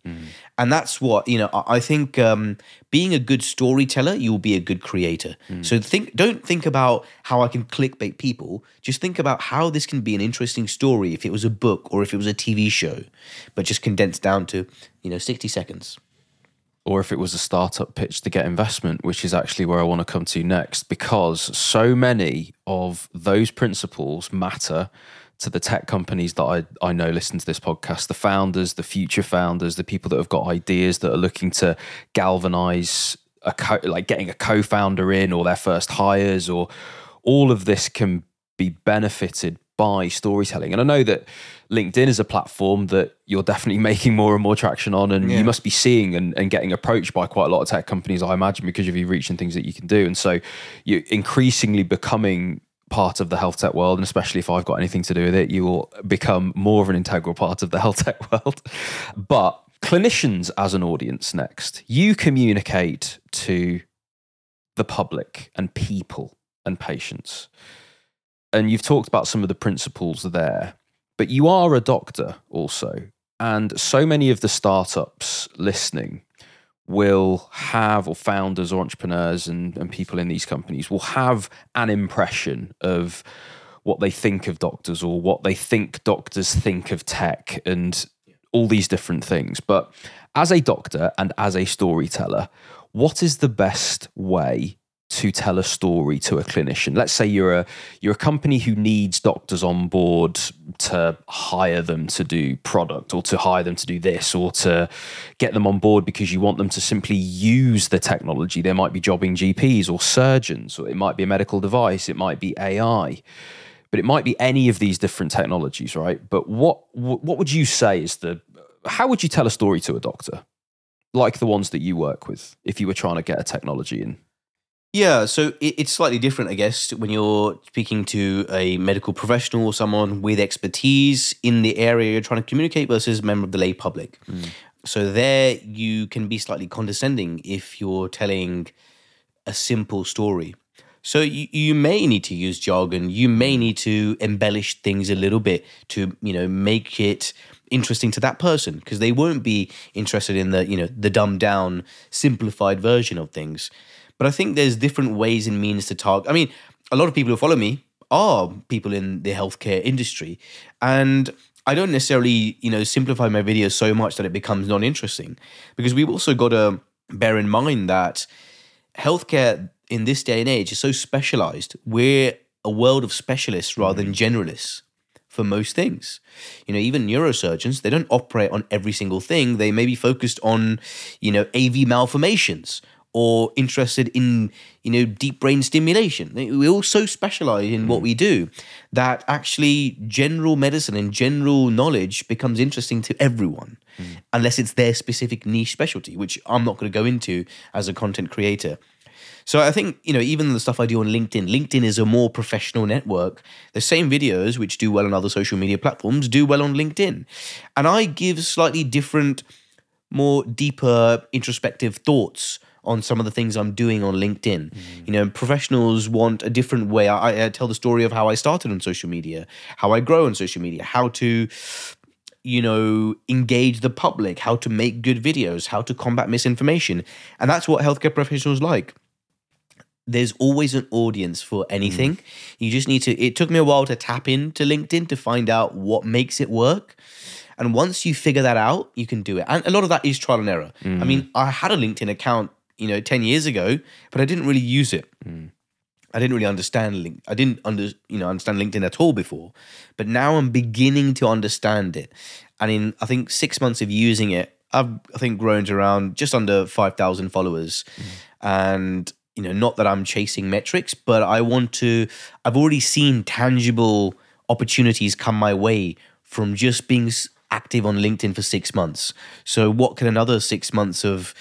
And that's what, you know, I think um, being a good storyteller, you will be a good creator. So think, don't think about how I can clickbait people. Just think about how this can be an interesting story if it was a book or if it was a TV show, but just condensed down to, you know, 60 seconds. Or if it was a startup pitch to get investment, which is actually where I want to come to next, because so many of those principles matter to the tech companies that I, I know listen to this podcast, the founders, the future founders, the people that have got ideas that are looking to galvanize a co- like getting a co-founder in or their first hires or all of this can be benefited by storytelling. And I know that LinkedIn is a platform that you're definitely making more and more traction on, and Yeah. you must be seeing and, and getting approached by quite a lot of tech companies, I imagine, because of you reaching things that you can do. And so you're increasingly becoming part of the health tech world, and especially if I've got anything to do with it, you will become more of an integral part of the health tech world. But clinicians as an audience next, you communicate to the public and people and patients. And you've talked about some of the principles there, but you are a doctor also. And so many of the startups listening will have, or founders or entrepreneurs and, and people in these companies will have an impression of what they think of doctors or what they think doctors think of tech and all these different things. But as a doctor and as a storyteller, what is the best way to tell a story to a clinician? Let's say you're a you're a company who needs doctors on board to hire them to do product or to hire them to do this or to get them on board because you want them to simply use the technology. There might be jobbing GPs or surgeons, or it might be a medical device, it might be AI but it might be any of these different technologies, right? But what what would you say is the how would you tell a story to a doctor like the ones that you work with if you were trying to get a technology in? Yeah, so it, it's slightly different, I guess, when you're speaking to a medical professional or someone with expertise in the area you're trying to communicate versus a member of the lay public. Mm. So there you can be slightly condescending if you're telling a simple story. So you, you may need to use jargon. You may need to embellish things a little bit to you know make it interesting to that person because they won't be interested in the you know the dumbed down, simplified version of things. But I think there's different ways and means to target. I mean, a lot of people who follow me are people in the healthcare industry, and I don't necessarily you know simplify my videos so much that it becomes non-interesting because we've also got to bear in mind that healthcare in this day and age is so specialized. We're a world of specialists rather than mm. generalists for most things. You know, even neurosurgeons, they don't operate on every single thing. They may be focused on, you know, AV malformations or interested in, you know, deep brain stimulation. We all so specialize in what mm. we do that actually general medicine and general knowledge becomes interesting to everyone mm. unless it's their specific niche specialty, which I'm not going to go into as a content creator. So I think, you know, even the stuff I do on LinkedIn, LinkedIn is a more professional network. The same videos which do well on other social media platforms do well on LinkedIn. And I give slightly different, more deeper introspective thoughts on some of the things I'm doing on LinkedIn. You know, professionals want a different way. I, I tell the story of how I started on social media, how I grow on social media, how to you know, engage the public, how to make good videos, how to combat misinformation. And that's what healthcare professionals like. There's always an audience for anything. Mm. You just need to, it took me a while to tap into LinkedIn to find out what makes it work. And once you figure that out, you can do it. And a lot of that is trial and error. I mm. mean, I had a LinkedIn account, you know, 10 years ago, but I didn't really use it. Hmm. I didn't really understand link. I didn't under you know understand LinkedIn at all before, but now I'm beginning to understand it. And in I think six months of using it, I've I think grown to around just under five thousand followers, hmm. and you know not that I'm chasing metrics, but I want to. I've already seen tangible opportunities come my way from just being active on LinkedIn for six months. So what can another six months of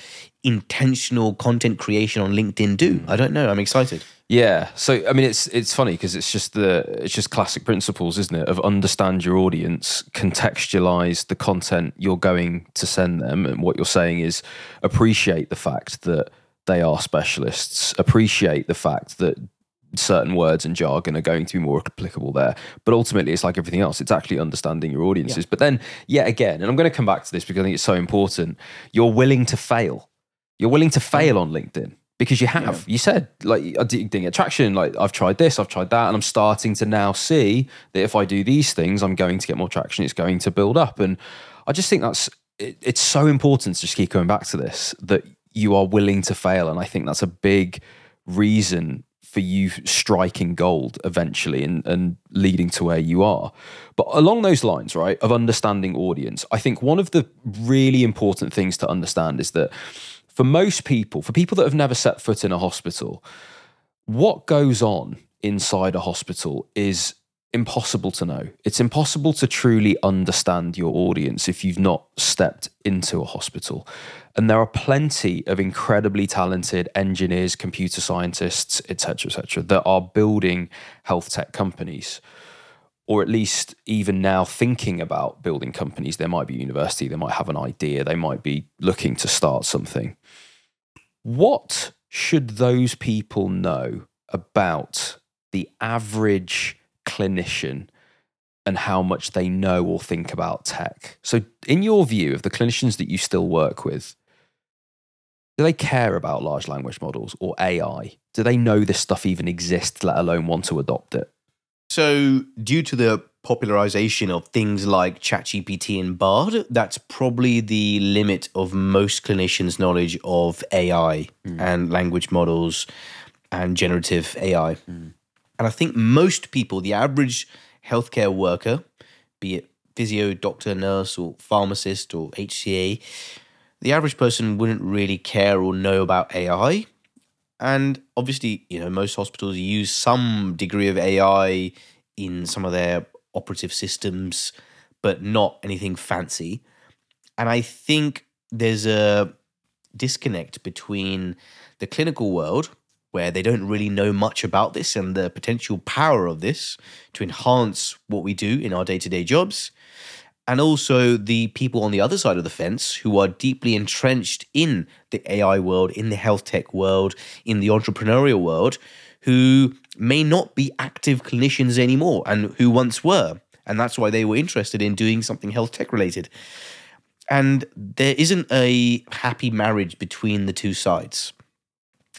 intentional content creation on LinkedIn do? I don't know. I'm excited. Yeah. So I mean, it's it's funny because it's just the it's just classic principles, isn't it? Of understand your audience, contextualize the content you're going to send them, and what you're saying is appreciate the fact that they are specialists, appreciate the fact that certain words and jargon are going to be more applicable there. But ultimately, it's like everything else. It's actually understanding your audiences. But then, yet again, and I'm going to come back to this because I think it's so important. You're willing to fail. You're willing to fail mm. on LinkedIn because you have. You said like I didn't get traction. Like I've tried this, I've tried that, and I'm starting to now see that if I do these things, I'm going to get more traction. It's going to build up, and I just think that's it, it's so important to just keep going back to this that you are willing to fail, and I think that's a big reason for you striking gold eventually and, and leading to where you are. But along those lines, right, of understanding audience, I think one of the really important things to understand is that for most people, for people that have never set foot in a hospital, what goes on inside a hospital is impossible to know. It's impossible to truly understand your audience if you've not stepped into a hospital. And there are plenty of incredibly talented engineers, computer scientists, etc., etc., that are building health tech companies. Or at least even now thinking about building companies. There might be university, they might have an idea, they might be looking to start something. What should those people know about the average clinician and how much they know or think about tech. So, in your view of the clinicians that you still work with, do they care about large language models or AI? Do they know this stuff even exists, let alone want to adopt it? So, due to the popularization of things like ChatGPT and Bard, that's probably the limit of most clinicians' knowledge of AI mm. and language models and generative AI. Mm. And I think most people, the average healthcare worker, be it physio, doctor, nurse, or pharmacist, or HCA, the average person wouldn't really care or know about AI. And obviously, you know, most hospitals use some degree of AI in some of their operative systems, but not anything fancy. And I think there's a disconnect between the clinical world where they don't really know much about this and the potential power of this to enhance what we do in our day to day jobs. And also the people on the other side of the fence who are deeply entrenched in the AI world, in the health tech world, in the entrepreneurial world, who may not be active clinicians anymore and who once were. And that's why they were interested in doing something health tech related. And there isn't a happy marriage between the two sides.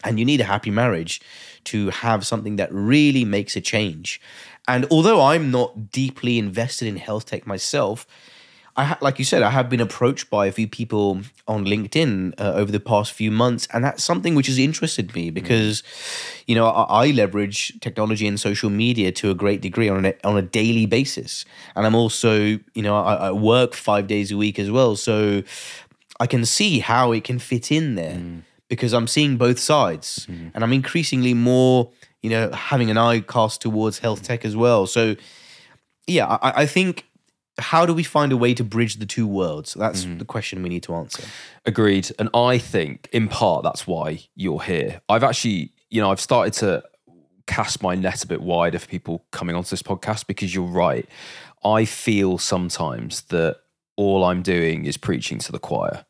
And you need a happy marriage to have something that really makes a change. And although I'm not deeply invested in health tech myself, I ha- like you said, I have been approached by a few people on LinkedIn uh, over the past few months, and that's something which has interested me because, you know, I, I leverage technology and social media to a great degree on a on a daily basis, and I'm also, you know, I, I work five days a week as well, so I can see how it can fit in there. Mm because I'm seeing both sides mm-hmm. and I'm increasingly more, you know, having an eye cast towards health tech as well. So, yeah, I, I think how do we find a way to bridge the two worlds? That's mm-hmm. the question we need to answer. Agreed. And I think, in part, that's why you're here. I've actually, you know, I've started to cast my net a bit wider for people coming onto this podcast because you're right. I feel sometimes that all I'm doing is preaching to the choir.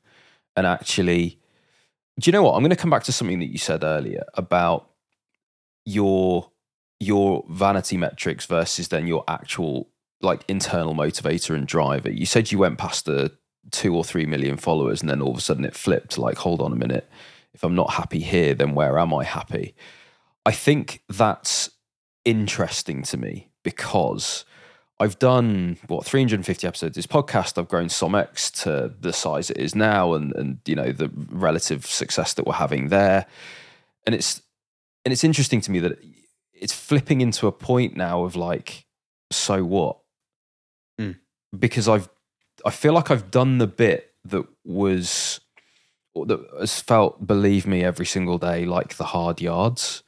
And actually, do you know what? I'm going to come back to something that you said earlier about your your vanity metrics versus then your actual like internal motivator and driver. You said you went past the two or three million followers and then all of a sudden it flipped like hold on a minute if i'm not happy here then where am i happy i think that's interesting to me because I've done what 350 episodes of this podcast. I've grown SomX to the size it is now, and and you know the relative success that we're having there. And it's and it's interesting to me that it's flipping into a point now of like, so what? Because I've I feel like I've done the bit that was that has felt, believe me, every single day like the hard yards.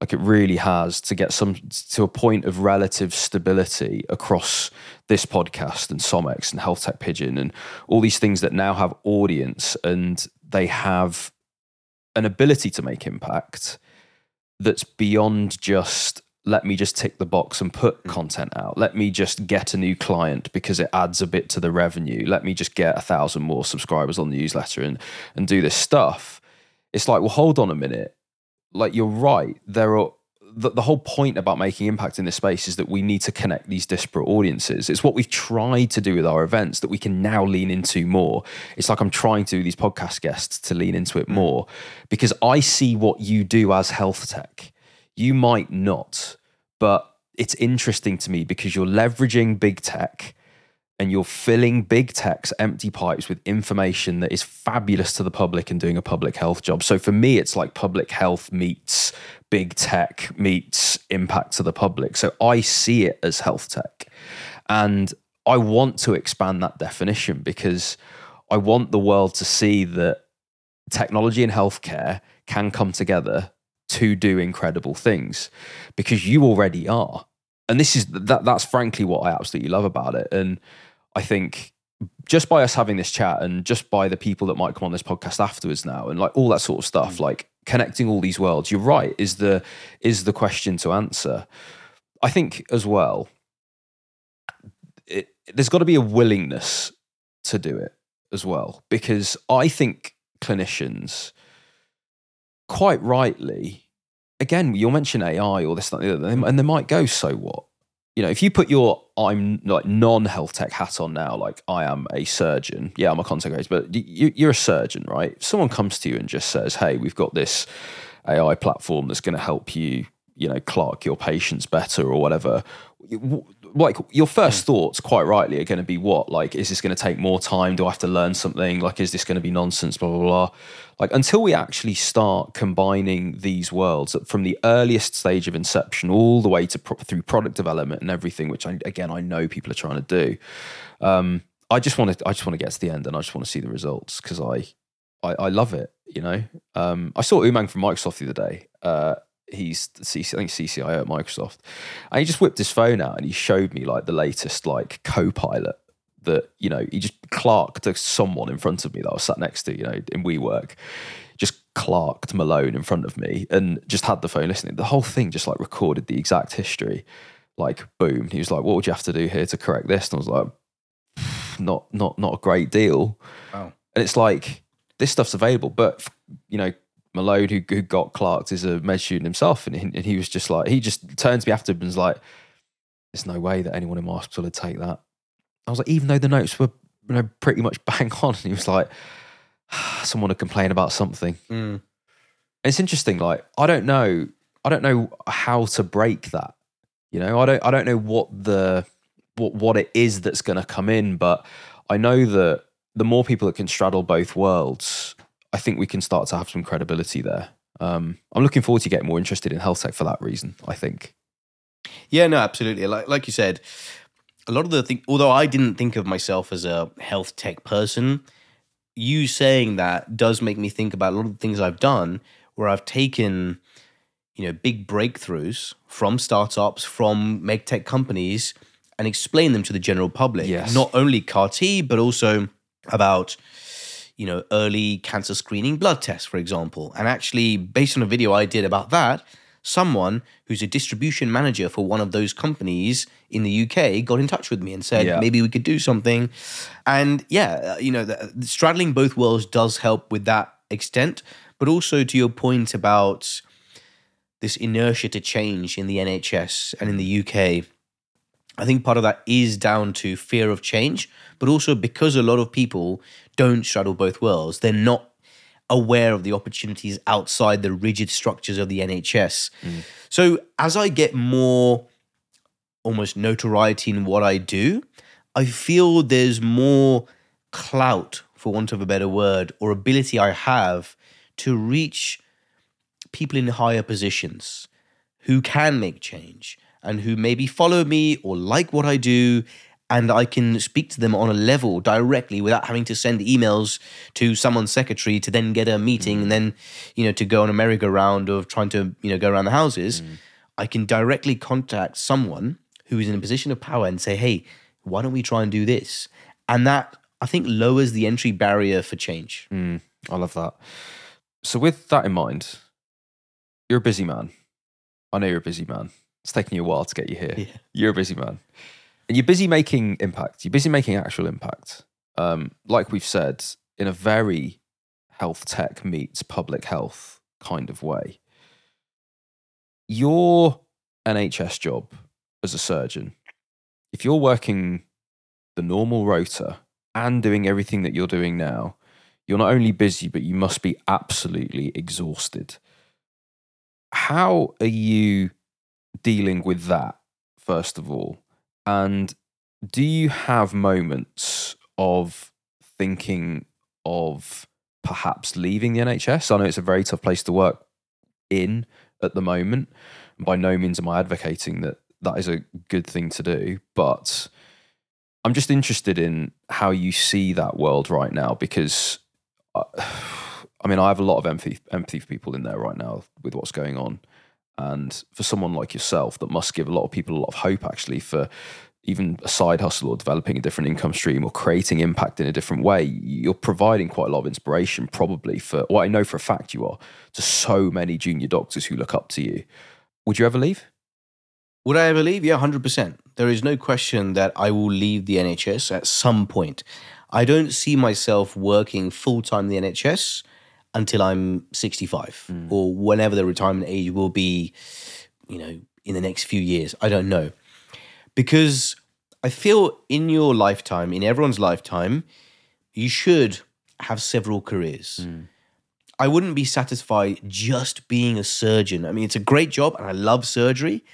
Like it really has to get some to a point of relative stability across this podcast and SomX and Health Tech Pigeon and all these things that now have audience and they have an ability to make impact that's beyond just let me just tick the box and put mm. content out. Let me just get a new client because it adds a bit to the revenue. Let me just get a thousand more subscribers on the newsletter and and do this stuff. It's like, well, hold on a minute like you're right. There are the, the whole point about making impact in this space is that we need to connect these disparate audiences. It's what we've tried to do with our events that we can now lean into more. It's like I'm trying to do these podcast guests to lean into it mm. more because I see what you do as health tech. You might not, but it's interesting to me because you're leveraging big tech and you're filling big tech's empty pipes with information that is fabulous to the public and doing a public health job. So for me, it's like public health meets big tech meets impact to the public. So I see it as health tech. And I want to expand that definition because I want the world to see that technology and healthcare can come together to do incredible things because you already are and this is that that's frankly what I absolutely love about it. And I think just by us having this chat and just by the people that might come on this podcast afterwards now and like all that sort of stuff, mm. like connecting all these worlds, you're right, is the is the question to answer. I think as well, it, there's got to be a willingness to do it as well, because I think clinicians, quite rightly, again, you'll mention AI or this, that, the other, and they might go, so what? You know, if you put your I'm like non health tech hat on now, like I am a surgeon, yeah, I'm a content creator, but you, you're a surgeon, right? If someone comes to you and just says, hey, we've got this AI platform that's going to help you, you know, clerk your patients better or whatever like your first hmm. thoughts quite rightly are going to be what? Like is this going to take more time? Do i have to learn something? Like is this going to be nonsense? Blah blah blah. Like until we actually start combining these worlds from the earliest stage of inception all the way to pro- through product development and everything which I, again i know people are trying to do um, i just want to i just want to get to the end and i just want to see the results because I, I, I love it you know? Um, i saw umang from microsoft the other day uh, he's the CC, I think CCIO at Microsoft, and he just whipped his phone out and he showed me like the latest like Copilot that you know he just clerked to someone in front of me that I was sat next to, you know, in WeWork, just clerked Malone in front of me and just had the phone listening. The whole thing just like recorded the exact history, like boom. He was like, "What would you have to do here to correct this?" And I was like, "Not, not, not a great deal." Wow. And it's like this stuff's available, but you know, Malone, who, who got clerked, is a med student himself, and he, and he was just like, he just turned to me after and was like, "There's no way that anyone in my hospital would take that." I was like, even though the notes were you know pretty much bang on, and he was like, "Someone to complain about something." Mm. It's interesting. Like, I don't know, I don't know how to break that. You know, I don't, I don't know what the what what it is that's going to come in, but I know that the more people that can straddle both worlds I think we can start to have some credibility there. Um, I'm looking forward to getting more interested in health tech for that reason. I think. Yeah, no, absolutely. Like like you said, a lot of the thing. Although I didn't think of myself as a health tech person, you saying that does make me think about a lot of the things I've done where I've taken, you know, big breakthroughs from startups, from medtech companies, and explain them to the general public. Yes. Not only CAR T, but also about you know, early cancer screening blood tests, for example. And actually, based on a video I did about that, someone who's a distribution manager for one of those companies in the UK got in touch with me and said yeah. maybe we could do something. And yeah, uh, you know, the, the straddling both worlds does help with that extent, but also to your point about this inertia to change in the NHS and in the UK. I think part of that is down to fear of change, but also because a lot of people don't straddle both worlds. They're not aware of the opportunities outside the rigid structures of the NHS. Mm. So as I get more almost notoriety in what I do, I feel there's more clout, for want of a better word, or ability I have to reach people in higher positions who can make change and who maybe follow me or like what I do and I can speak to them on a level directly without having to send emails to someone's secretary to then get a meeting mm. and then, you know, to go on a merry-go-round of trying to, you know, go around the houses. Mm. I can directly contact someone who is in a position of power and say, hey, why don't we try and do this? And that, I think, lowers the entry barrier for change. Mm, I love that. So, with that in mind, you're a busy man. I know you're a busy man. It's taken you a while to get you here. Yeah. You're a busy man and you're busy making impact. You're busy making actual impact. Um, like we've said, in a very health tech meets public health kind of way. Your NHS job as a surgeon, if you're working the normal rota and doing everything that you're doing now, you're not only busy, but you must be absolutely exhausted. How are you dealing with that, first of all? And do you have moments of thinking of perhaps leaving the NHS? I know it's a very tough place to work in at the moment. By no means am I advocating that that is a good thing to do, but I'm just interested in how you see that world right now because I, uh, I mean, I have a lot of empathy, empathy for people in there right now with what's going on. And for someone like yourself, that must give a lot of people a lot of hope actually for even a side hustle or developing a different income stream or creating impact in a different way, you're providing quite a lot of inspiration, probably for what I know for a fact you are, to so many junior doctors who look up to you. Would you ever leave? Would I ever leave? Yeah, 100%. There is no question that I will leave the NHS at some point. I don't see myself working full time the NHS until I'm 65 mm. or whenever the retirement age will be, you know, in the next few years. I don't know because I feel in your lifetime, in everyone's lifetime, you should have several careers. Mm. I wouldn't be satisfied just being a surgeon. I mean, it's a great job and I love surgery.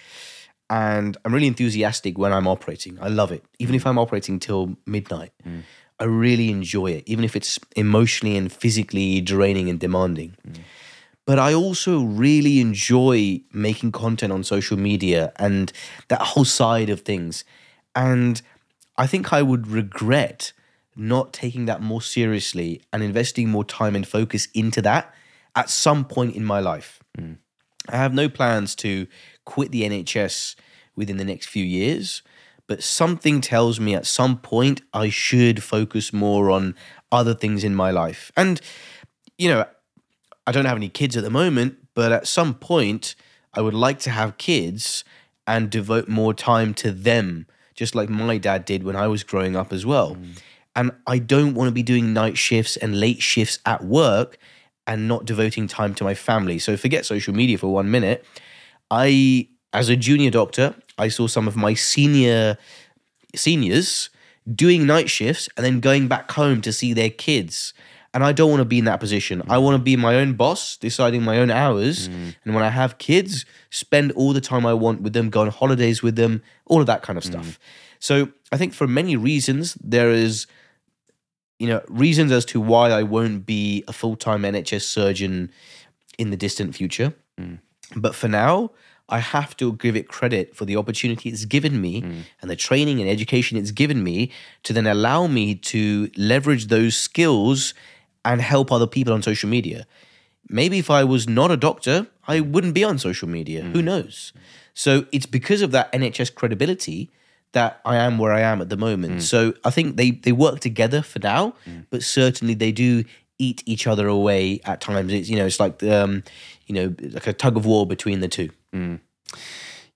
And I'm really enthusiastic when I'm operating. I love it. Even if I'm operating till midnight, mm. I really enjoy it, even if it's emotionally and physically draining and demanding. Mm but I also really enjoy making content on social media and that whole side of things. And I think I would regret not taking that more seriously and investing more time and focus into that at some point in my life. Mm. I have no plans to quit the NHS within the next few years, but something tells me at some point I should focus more on other things in my life. And, you know, I don't have any kids at the moment, but at some point, I would like to have kids and devote more time to them, just like my dad did when I was growing up as well. Mm. And I don't want to be doing night shifts and late shifts at work and not devoting time to my family. So forget social media for one minute. I, as a junior doctor, I saw some of my senior seniors doing night shifts and then going back home to see their kids and I don't want to be in that position. I want to be my own boss, deciding my own hours. Mm. And when I have kids, spend all the time I want with them, go on holidays with them, all of that kind of stuff. Mm. So I think for many reasons, there is, you know, reasons as to why I won't be a full time NHS surgeon in the distant future. Mm. But for now, I have to give it credit for the opportunity it's given me mm. and the training and education it's given me to then allow me to leverage those skills and help other people on social media. Maybe if I was not a doctor, I wouldn't be on social media. Mm. Who knows? So it's because of that NHS credibility that I am where I am at the moment. Mm. So I think they they work together for now, mm. but certainly they do eat each other away at times. It's you know it's like um, you know like a tug of war between the two. Mm.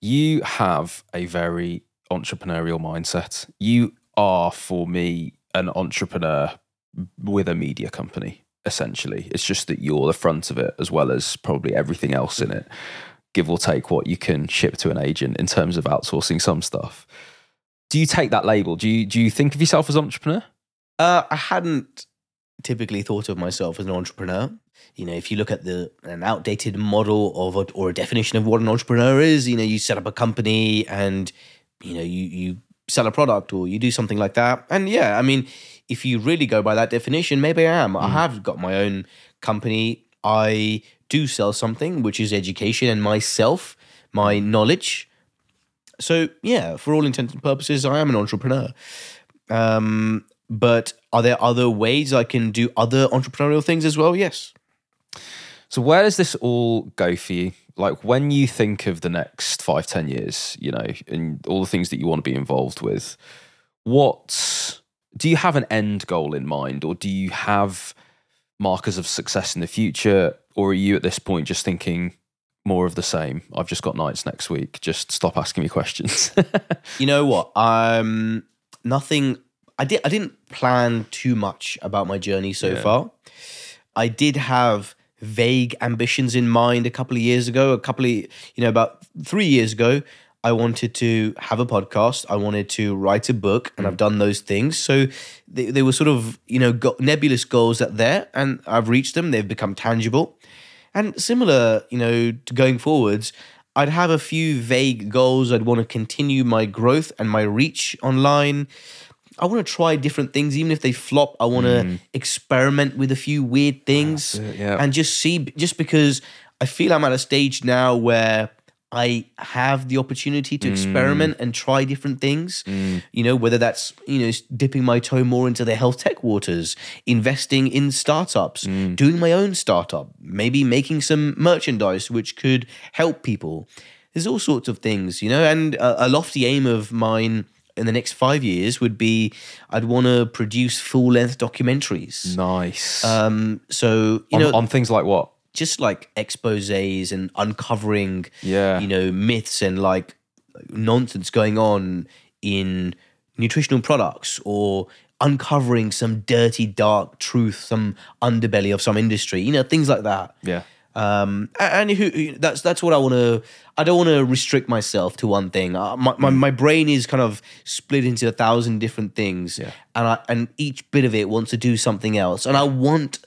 You have a very entrepreneurial mindset. You are for me an entrepreneur with a media company, essentially. It's just that you're the front of it as well as probably everything else in it, give or take what you can ship to an agent in terms of outsourcing some stuff. Do you take that label? Do you do you think of yourself as an entrepreneur? Uh, I hadn't typically thought of myself as an entrepreneur. You know, if you look at the an outdated model of a, or a definition of what an entrepreneur is, you know, you set up a company and you know you you sell a product or you do something like that. And yeah, I mean, if you really go by that definition, maybe I am. Mm. I have got my own company. I do sell something, which is education and myself, my knowledge. So yeah, for all intents and purposes, I am an entrepreneur. Um, but are there other ways I can do other entrepreneurial things as well? Yes. So where does this all go for you? Like when you think of the next five, ten years, you know, and all the things that you want to be involved with, what do you have an end goal in mind, or do you have markers of success in the future, or are you at this point just thinking more of the same? I've just got nights next week. Just stop asking me questions. you know what? Um, nothing. I did. I didn't plan too much about my journey so yeah. far. I did have vague ambitions in mind a couple of years ago. A couple of you know about three years ago. I wanted to have a podcast. I wanted to write a book, and mm. I've done those things. So they, they were sort of you know go- nebulous goals that there, and I've reached them. They've become tangible, and similar, you know, to going forwards. I'd have a few vague goals. I'd want to continue my growth and my reach online. I want to try different things, even if they flop. I want to mm. experiment with a few weird things it, yeah. and just see. Just because I feel I'm at a stage now where I have the opportunity to mm. experiment and try different things. Mm. You know, whether that's you know dipping my toe more into the health tech waters, investing in startups, mm. doing my own startup, maybe making some merchandise which could help people. There's all sorts of things, you know, and a, a lofty aim of mine in the next five years would be I'd want to produce full length documentaries. Nice. Um, so you on, know, on things like what? just like exposés and uncovering, Yeah. you know, myths and like nonsense going on in nutritional products or uncovering some dirty, dark truth, some underbelly of some industry, you know, things like that. Yeah. Um, and who, that's that's what I want to. I don't want to restrict myself to one thing. Uh, my, my my brain is kind of split into a thousand different things, Yeah. and I and each bit of it wants to do something else, and I want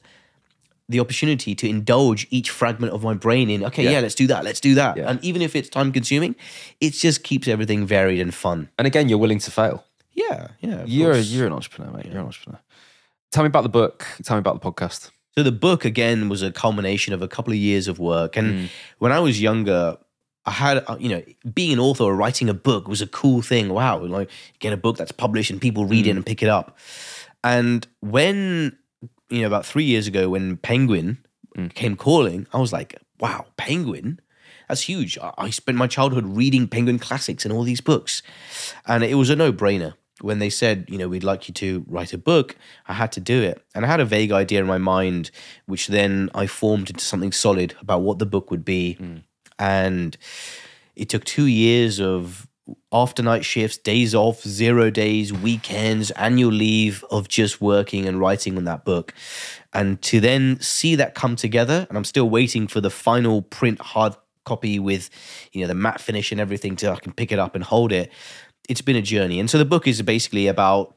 the opportunity to indulge each fragment of my brain in. Okay, yeah, Yeah. let's do that. Let's do that. Yeah. And even if it's time consuming, it just keeps everything varied and fun. And again, you're willing to fail. Yeah, yeah. You're course. you're an entrepreneur, mate. You're an entrepreneur. Tell me about the book. Tell me about the podcast. So the book again was a culmination of a couple of years of work. And Mm. when I was younger, I had uh, you know being an author or writing a book was a cool thing. Wow, like get a book that's published and people read it Mm. and pick it up. And when you know about three years ago, when Penguin Mm. came calling, I was like, wow, Penguin. That's huge. I I spent my childhood reading Penguin classics and all these books. And it was a no brainer. When they said, you know, we'd like you to write a book, I had to do it. And I had a vague idea in my mind, which then I formed into something solid about what the book would be. Hmm. And it took two years of after night shifts, days off, zero days, weekends, annual leave of just working and writing on that book. And to then see that come together, and I'm still waiting for the final print hard copy with, you know, the matte finish and everything to I can pick it up and hold it. It's been a journey. And so the book is basically about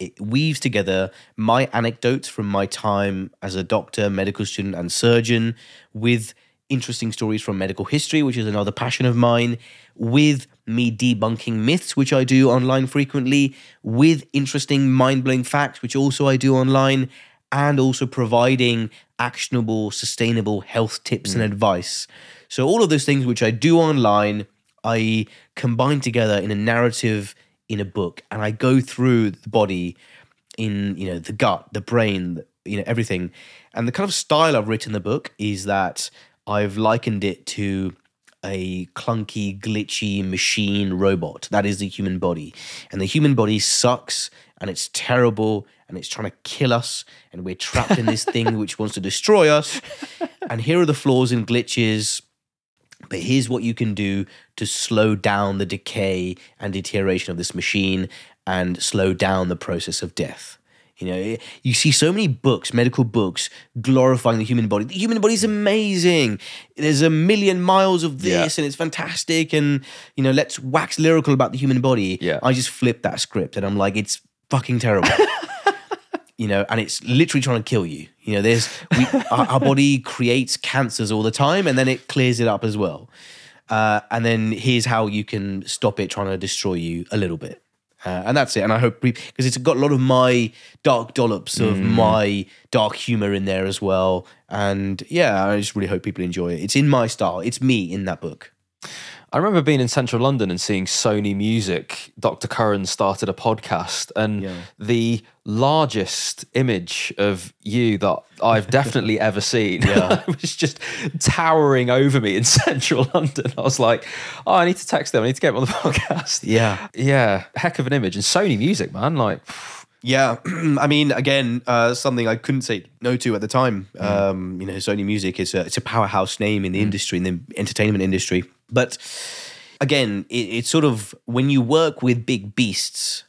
it weaves together my anecdotes from my time as a doctor, medical student, and surgeon with interesting stories from medical history, which is another passion of mine, with me debunking myths, which I do online frequently, with interesting mind blowing facts, which also I do online, and also providing actionable, sustainable health tips and hmm. advice. So, all of those things which I do online, I combine together in a narrative in a book and I go through the body in you know the gut, the brain, you know everything. And the kind of style I've written the book is that I've likened it to a clunky, glitchy machine robot. That is the human body. And the human body sucks and it's terrible and it's trying to kill us and we're trapped in this thing which wants to destroy us. And here are the flaws and glitches but here's what you can do to slow down the decay and deterioration of this machine and slow down the process of death. You know, you see so many books, medical books, glorifying the human body. The human body is amazing. There's a million miles of this, and it's fantastic. And you know, let's wax lyrical about the human body. Yeah. I just flip that script, and I'm like, it's fucking terrible. you know, and it's literally trying to kill you. You know, there's we, our, our body creates cancers all the time, and then it clears it up as well. Uh, and then here's how you can stop it trying to destroy you a little bit. Uh, and that's it. And I hope because it's got a lot of my dark dollops of my dark humor in there as well. And yeah, I just really hope people enjoy it. It's in my style. It's me in that book. I remember being in central London and seeing Sony Music. Dr. Karan started a podcast, and Yeah. the largest image of you that I've definitely ever seen Yeah. it was just towering over me in central London. I was like, oh, I need to text them. I need to get them on the podcast. Yeah. Yeah, heck of an image. And Sony Music, man. Like, Yeah, I mean, again, uh, something I couldn't say no to at the time. Um, you know, Sony Music is a it's a powerhouse name in the industry, in the entertainment industry. But again, it, it's sort of when you work with big beasts,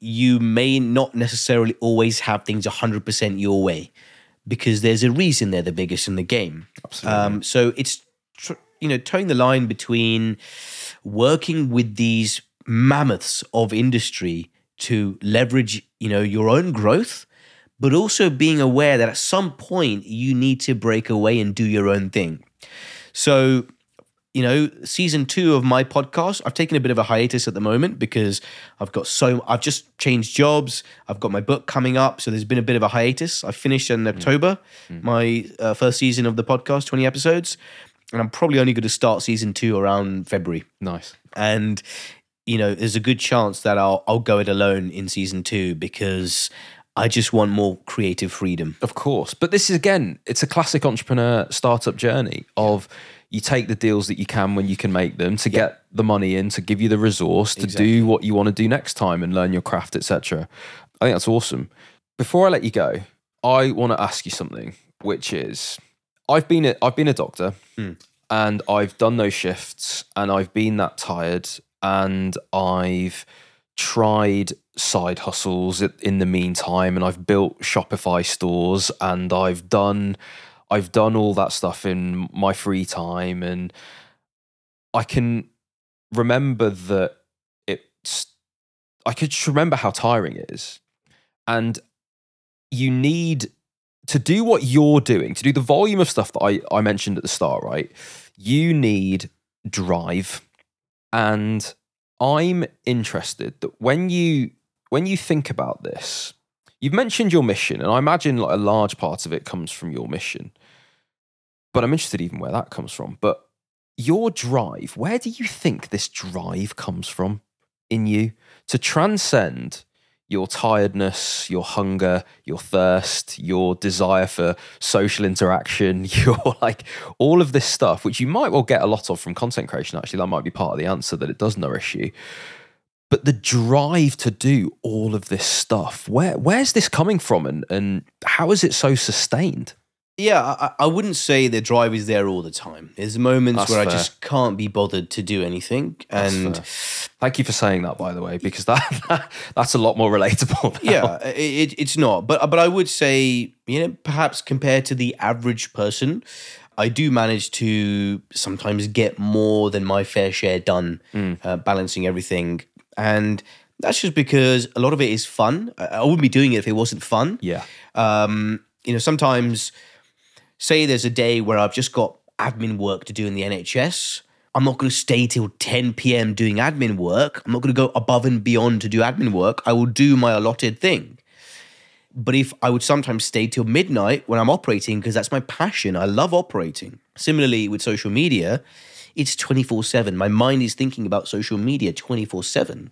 you may not necessarily always have things hundred percent your way, because there's a reason they're the biggest in the game. Absolutely. Um, so it's tr- you know towing the line between working with these mammoths of industry to leverage you know your own growth but also being aware that at some point you need to break away and do your own thing so you know season 2 of my podcast I've taken a bit of a hiatus at the moment because I've got so I've just changed jobs I've got my book coming up so there's been a bit of a hiatus I finished in October my uh, first season of the podcast 20 episodes and I'm probably only going to start season two around February. Nice. And you know, there's a good chance that I'll I'll go it alone in season two because I just want more creative freedom. Of course. But this is again, it's a classic entrepreneur startup journey of you take the deals that you can when you can make them to get the money in, to give you the resource to Exactly. do what you want to do next time and learn your craft, etc. I think that's awesome. Before I let you go, I want to ask you something, which is I've been a, I've been a doctor hmm. and I've done those shifts and I've been that tired and I've tried side hustles in the meantime and I've built Shopify stores and I've done I've done all that stuff in my free time and I can remember that it's I could just remember how tiring it is. And you need to do what you're doing, to do the volume of stuff that I, I mentioned at the start, right? You need drive. And I'm interested that when you when you think about this, you've mentioned your mission, and I imagine like a large part of it comes from your mission. But I'm interested even where that comes from. But your drive, where do you think this drive comes from in you to transcend your tiredness, your hunger, your thirst, your desire for social interaction, your like all of this stuff, which you might well get a lot of from content creation. Actually, that might be part of the answer that it does nourish you. But the drive to do all of this stuff, where where's this coming from, and and how is it so sustained? Yeah, I, I wouldn't say the drive is there all the time. There's moments That's where fair. I just can't be bothered to do anything, and. Thank you for saying that, by the way, because that, that's a lot more relatable. now. yeah, it, it, it's not. But but I would say you know perhaps compared to the average person, I do manage to sometimes get more than my fair share done, uh, balancing everything, and that's just because a lot of it is fun. I, I wouldn't be doing it if it wasn't fun. yeah, Um, you know, sometimes say there's a day where I've just got admin work to do in the NHS. I'm not going to stay till 10 p.m. doing admin work. I'm not going to go above and beyond to do admin work. I will do my allotted thing. But if I would sometimes stay till midnight when I'm operating, because that's my passion, I love operating. Similarly, with social media, it's 24 7. My mind is thinking about social media 24 7.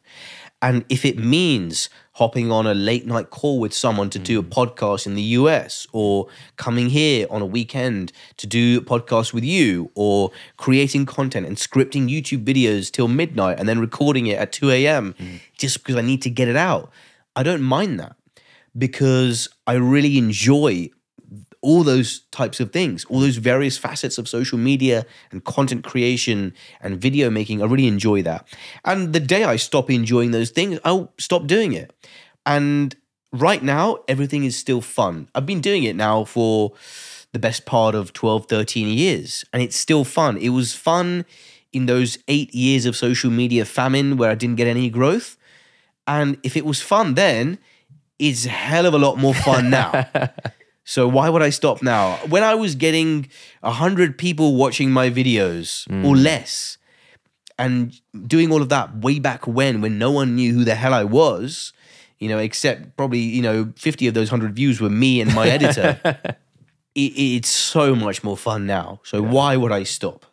And if it means hopping on a late night call with someone to do a hmm. podcast in the US, or coming here on a weekend to do a podcast with you, or creating content and scripting YouTube videos till midnight and then recording it at 2 a.m. Hmm. just because I need to get it out, I don't mind that because I really enjoy all those types of things, all those various facets of social media and content creation and video making. I really enjoy that. And the day I stop enjoying those things, I'll stop doing it. And right now, everything is still fun. I've been doing it now for the best part of 12, 13 years, and it's still fun. It was fun in those eight years of social media famine where I didn't get any growth. And if it was fun then, it's a hell of a lot more fun now. So why would I stop now? When I was getting a hundred people watching my videos mm. or less, and doing all of that way back when, when no one knew who the hell I was, you know, except probably you know fifty of those hundred views were me and my editor. it, it's so much more fun now. So why would I stop?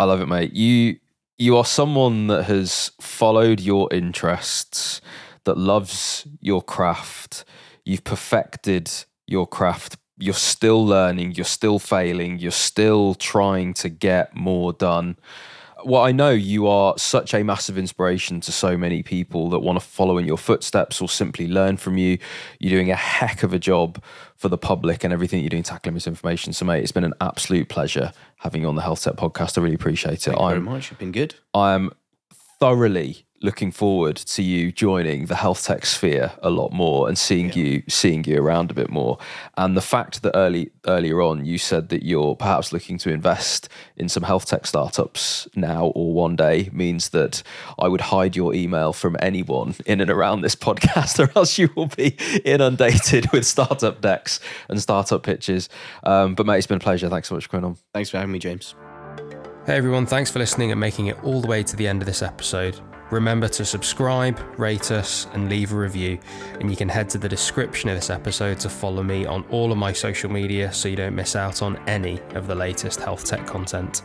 I love it, mate. You you are someone that has followed your interests, that loves your craft. You've perfected your craft. You're still learning. You're still failing. You're still trying to get more done. Well, I know you are such a massive inspiration to so many people that want to follow in your footsteps or simply learn from you. You're doing a heck of a job for the public and everything you're doing tackling misinformation. So, mate, it's been an absolute pleasure having you on the Health Tech podcast. I really appreciate it. Thank you very I'm much. It's been good. I'm thoroughly looking forward to you joining the health tech sphere a lot more and seeing you seeing you around a bit more. And the fact that early earlier on you said that you're perhaps looking to invest in some health tech startups now or one day means that I would hide your email from anyone in and around this podcast, or else you will be inundated with startup decks and startup pitches. Um, but mate, it's been a pleasure. Thanks so much for coming on. Thanks for having me, James. Hey everyone, thanks for listening and making it all the way to the end of this episode. Remember to subscribe, rate us, and leave a review. And you can head to the description of this episode to follow me on all of my social media so you don't miss out on any of the latest health tech content.